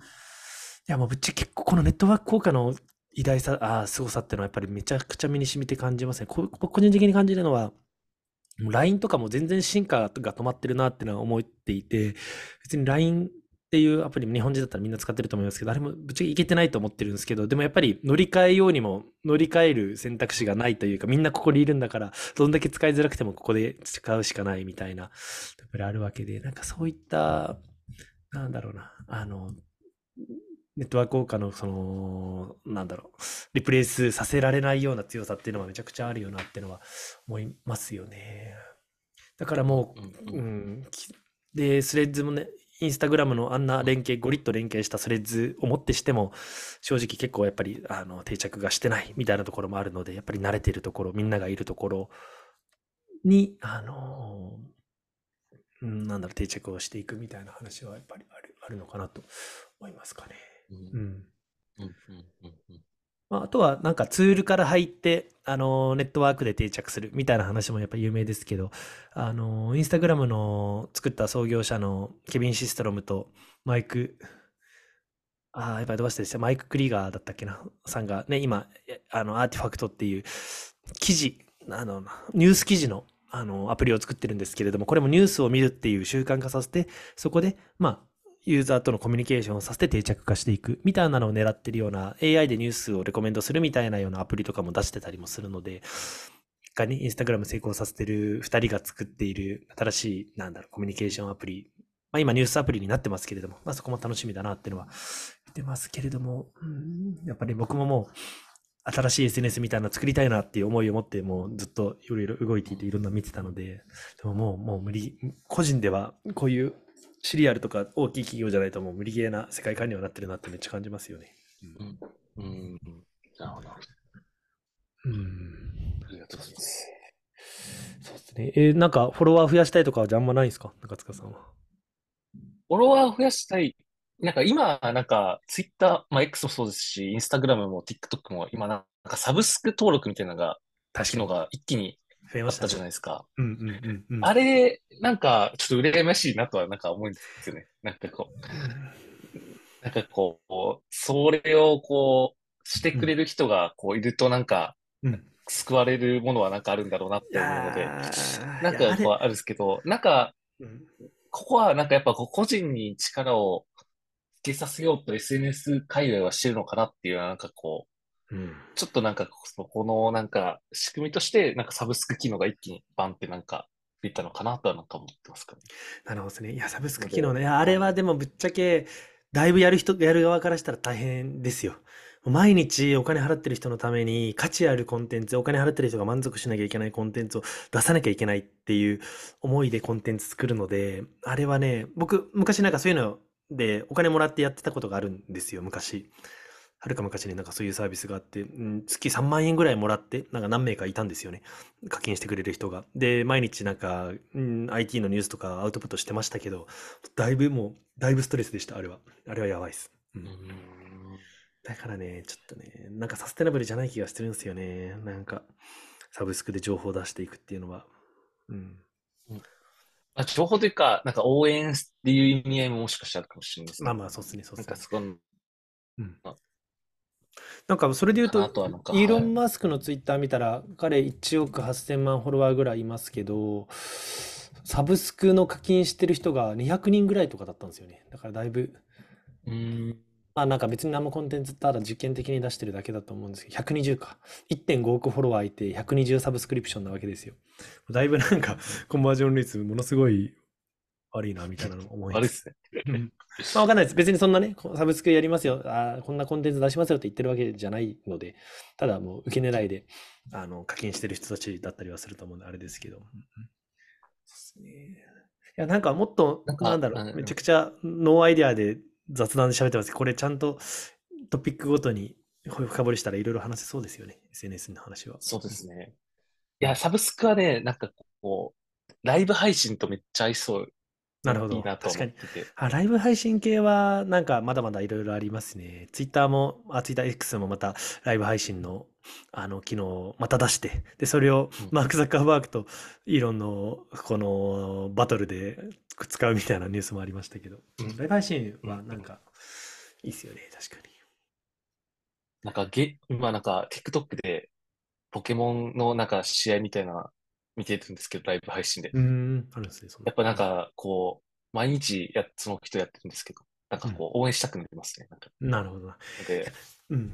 や、もうぶっちゃけ結構このネットワーク効果の偉大さ、ああ、凄さってのはやっぱりめちゃくちゃ身に染みて感じますね。こ個人的に感じるのは、LINE とかも全然進化が止まってるなってのは思っていて、別に LINE っていうアプリも日本人だったらみんな使ってると思いますけど、あれもぶっちゃけいけてないと思ってるんですけど、でもやっぱり乗り換えようにも乗り換える選択肢がないというか、みんなここにいるんだから、どんだけ使いづらくてもここで使うしかないみたいな、やっぱりあるわけで、なんかそういった、なんだろうな、あの、ネットワーク効果の、その、なんだろう、リプレイスさせられないような強さっていうのはめちゃくちゃあるよなっていうのは思いますよね。だからもう、うん、で、スレッズもね、インスタグラムのあんな連携、ゴリッと連携したスレッズをもってしても、正直結構やっぱりあの定着がしてないみたいなところもあるので、やっぱり慣れてるところ、みんながいるところに、あの、うん、なんだろう、定着をしていくみたいな話はやっぱりあるあるのかなと思いますかね。うん。まあ、あとはなんかツールから入って、あのネットワークで定着するみたいな話もやっぱ有名ですけど、あのインスタグラムの作った創業者のケビン・シストロムとマイク、ああ、やっぱりどうしてでした？マイク・クリーガーだったっけな？さんがね、今、あの、アーティファクトっていう記事、あの、ニュース記事のあの、アプリを作ってるんですけれども、これもニュースを見るっていう習慣化させて、そこで、まあ、ユーザーとのコミュニケーションをさせて定着化していくみたいなのを狙ってるような AI でニュースをレコメンドするみたいなようなアプリとかも出してたりもするので、一回ね、インスタグラム成功させてる二人が作っている新しい、なんだろう、コミュニケーションアプリ。まあ今ニュースアプリになってますけれども、まあそこも楽しみだなっていうのは言ってますけれども、やっぱり僕ももう新しい SNS みたいなの作りたいなっていう思いを持って、もうずっといろいろ動いていていろんな見てたので、でももう、もう無理、個人ではこういうシリアルとか大きい企業じゃないともう無理ゲーな世界観にはなってるなってめっちゃ感じますよね。うん。うん。なるほど。うん。ありがとうございます。そうですね。えー、なんかフォロワー増やしたいとかはあんまないんですか？中塚さんは。フォロワー増やしたい。なんか今、なんかツイッター、まあ X もそうですし、インスタグラムも TikTok も今なんかサブスク登録みたいなのが、機能が一気に増えましたじゃないですか。うんうんうんうん、あれ、なんか、ちょっと羨ましいなとは、なんか思うんですよね。なんかこう、なんかこう、それをこう、してくれる人がこういるとなんか、救われるものはなんかあるんだろうなって思うので、なんかこうあるんですけど、なんか、ここはなんかやっぱ個人に力をつけさせようと SNS 界隈はしてるのかなっていう、なんかこう、うん、ちょっとなんか、このなんか仕組みとして、なんかサブスク機能が一気にバンってなんか出たのかなとはなんか思ってますかね。なるほどですね。いや、サブスク機能ね。あれはでもぶっちゃけ、だいぶやる人、やる側からしたら大変ですよ。毎日お金払ってる人のために価値あるコンテンツ、お金払ってる人が満足しなきゃいけないコンテンツを出さなきゃいけないっていう思いでコンテンツ作るので、あれはね、僕、昔なんかそういうのでお金もらってやってたことがあるんですよ、昔。はるか昔になんかそういうサービスがあって、うん、月3万円ぐらいもらって、なんか何名かいたんですよね。課金してくれる人が。で、毎日なんか、うん、IT のニュースとかアウトプットしてましたけど、だいぶもう、だいぶストレスでした、あれは。あれはやばいです。うん。だからね、ちょっとね、なんかサステナブルじゃない気がしてるんですよね。なんか、サブスクで情報を出していくっていうのは。うん。うんまあ、情報というか、なんか応援っていう意味合いももしかしたらあるかもしれないですね。まあまあ、そうですね、そうですね。なんかそこの、うん。なんかそれで言うと、イーロン・マスクのツイッター見たら、彼1億8000万フォロワーぐらいいますけど、サブスクの課金してる人が200人ぐらいとかだったんですよね。だからだいぶ、うん。まあなんか別に何もコンテンツただ実験的に出してるだけだと思うんですけど、120か。1.5億フォロワーいて120サブスクリプションなわけですよ。だいぶなんかコンバージョン率ものすごい悪いな、みたいなの思います。悪いですね。まあ、わかんないです。別にそんなね、サブスクやりますよあ、こんなコンテンツ出しますよって言ってるわけじゃないので、ただもう受け狙いで、あの、課金してる人たちだったりはすると思うんで、あれですけど。いや、なんかもっと、なんだろう、めちゃくちゃノーアイデアで雑談で喋ってますこれちゃんとトピックごとに深掘りしたらいろいろ話せそうですよね、SNS の話は。そうですね。いや、サブスクはね、なんかこう、ライブ配信とめっちゃ合いそうなるほど。確かに。あ、ライブ配信系は、なんかまだまだいろいろありますね。ツイッターも、あ、ツイッター X もまたライブ配信の、あの、機能また出して、で、それをマーク・ザッカーバーグとイーロンのこのバトルで使うみたいなニュースもありましたけど、うん、ライブ配信はなんか、いいっすよね、確かに。なんかゲ、今なんか TikTok でポケモンのなんか試合みたいな見てるんですけど、ライブ配信で。うん、あるんですね。やっぱなんか、こう、毎日や、その人やってるんですけど、なんかこう、応援したくなりますね。なんかなるほどな。で、うん。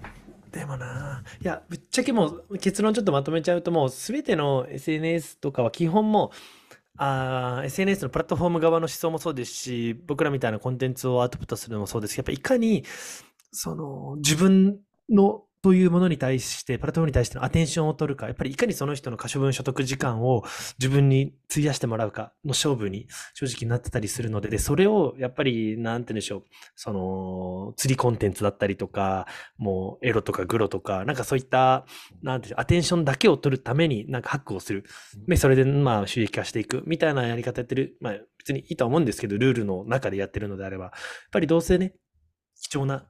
でもな、いや、ぶっちゃけもう結論ちょっとまとめちゃうと、もうすべての SNS とかは基本もあ SNS のプラットフォーム側の思想もそうですし、僕らみたいなコンテンツをアウトプットするのもそうですけど、やっぱいかに、その、自分のというものに対して、プラットフォームに対してのアテンションを取るか、やっぱりいかにその人の可処分所得時間を自分に費やしてもらうかの勝負に正直なってたりするので、で、それをやっぱり、なんて言うんでしょう、その、釣りコンテンツだったりとか、もうエロとかグロとか、なんかそういった、なんていうアテンションだけを取るためになんかハックをする。で、それでまあ収益化していくみたいなやり方やってる。まあ別にいいとは思うんですけど、ルールの中でやってるのであれば、やっぱりどうせね、貴重な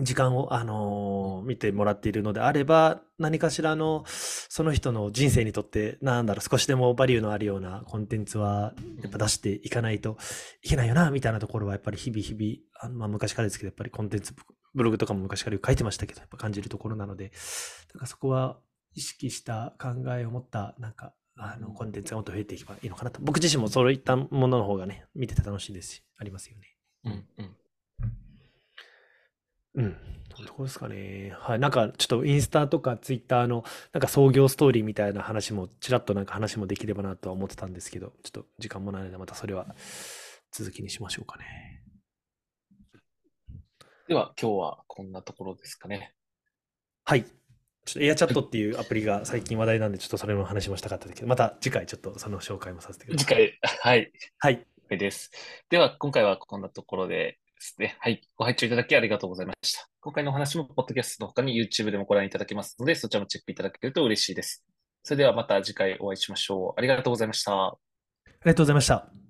時間を、あのー、見てもらっているのであれば、何かしらの、その人の人生にとって、なんだろう、少しでもバリューのあるようなコンテンツは、やっぱ出していかないといけないよな、みたいなところは、やっぱり日々日々、あまあ昔からですけど、やっぱりコンテンツ、ブログとかも昔から書いてましたけど、やっぱ感じるところなので、だからそこは意識した考えを持った、なんか、あの、コンテンツがもっと増えていけばいいのかなと。僕自身もそういったものの方がね、見てて楽しいですし、ありますよね。うんうん。うん。どこですかね。はい。なんか、ちょっとインスタとかツイッターの、なんか創業ストーリーみたいな話も、ちらっとなんか話もできればなとは思ってたんですけど、ちょっと時間もないので、またそれは続きにしましょうかね。では、今日はこんなところですかね。はい。ちょっとエアチャットっていうアプリが最近話題なんで、ちょっとそれも話もしたかったですけど、また次回ちょっとその紹介もさせてください。次回、はい。はい。です。では、今回はこんなところでですね。はい。ご拝聴いただきありがとうございました。今回のお話も、ポッドキャストの他に YouTube でもご覧いただけますので、そちらもチェックいただけると嬉しいです。それではまた次回お会いしましょう。ありがとうございました。ありがとうございました。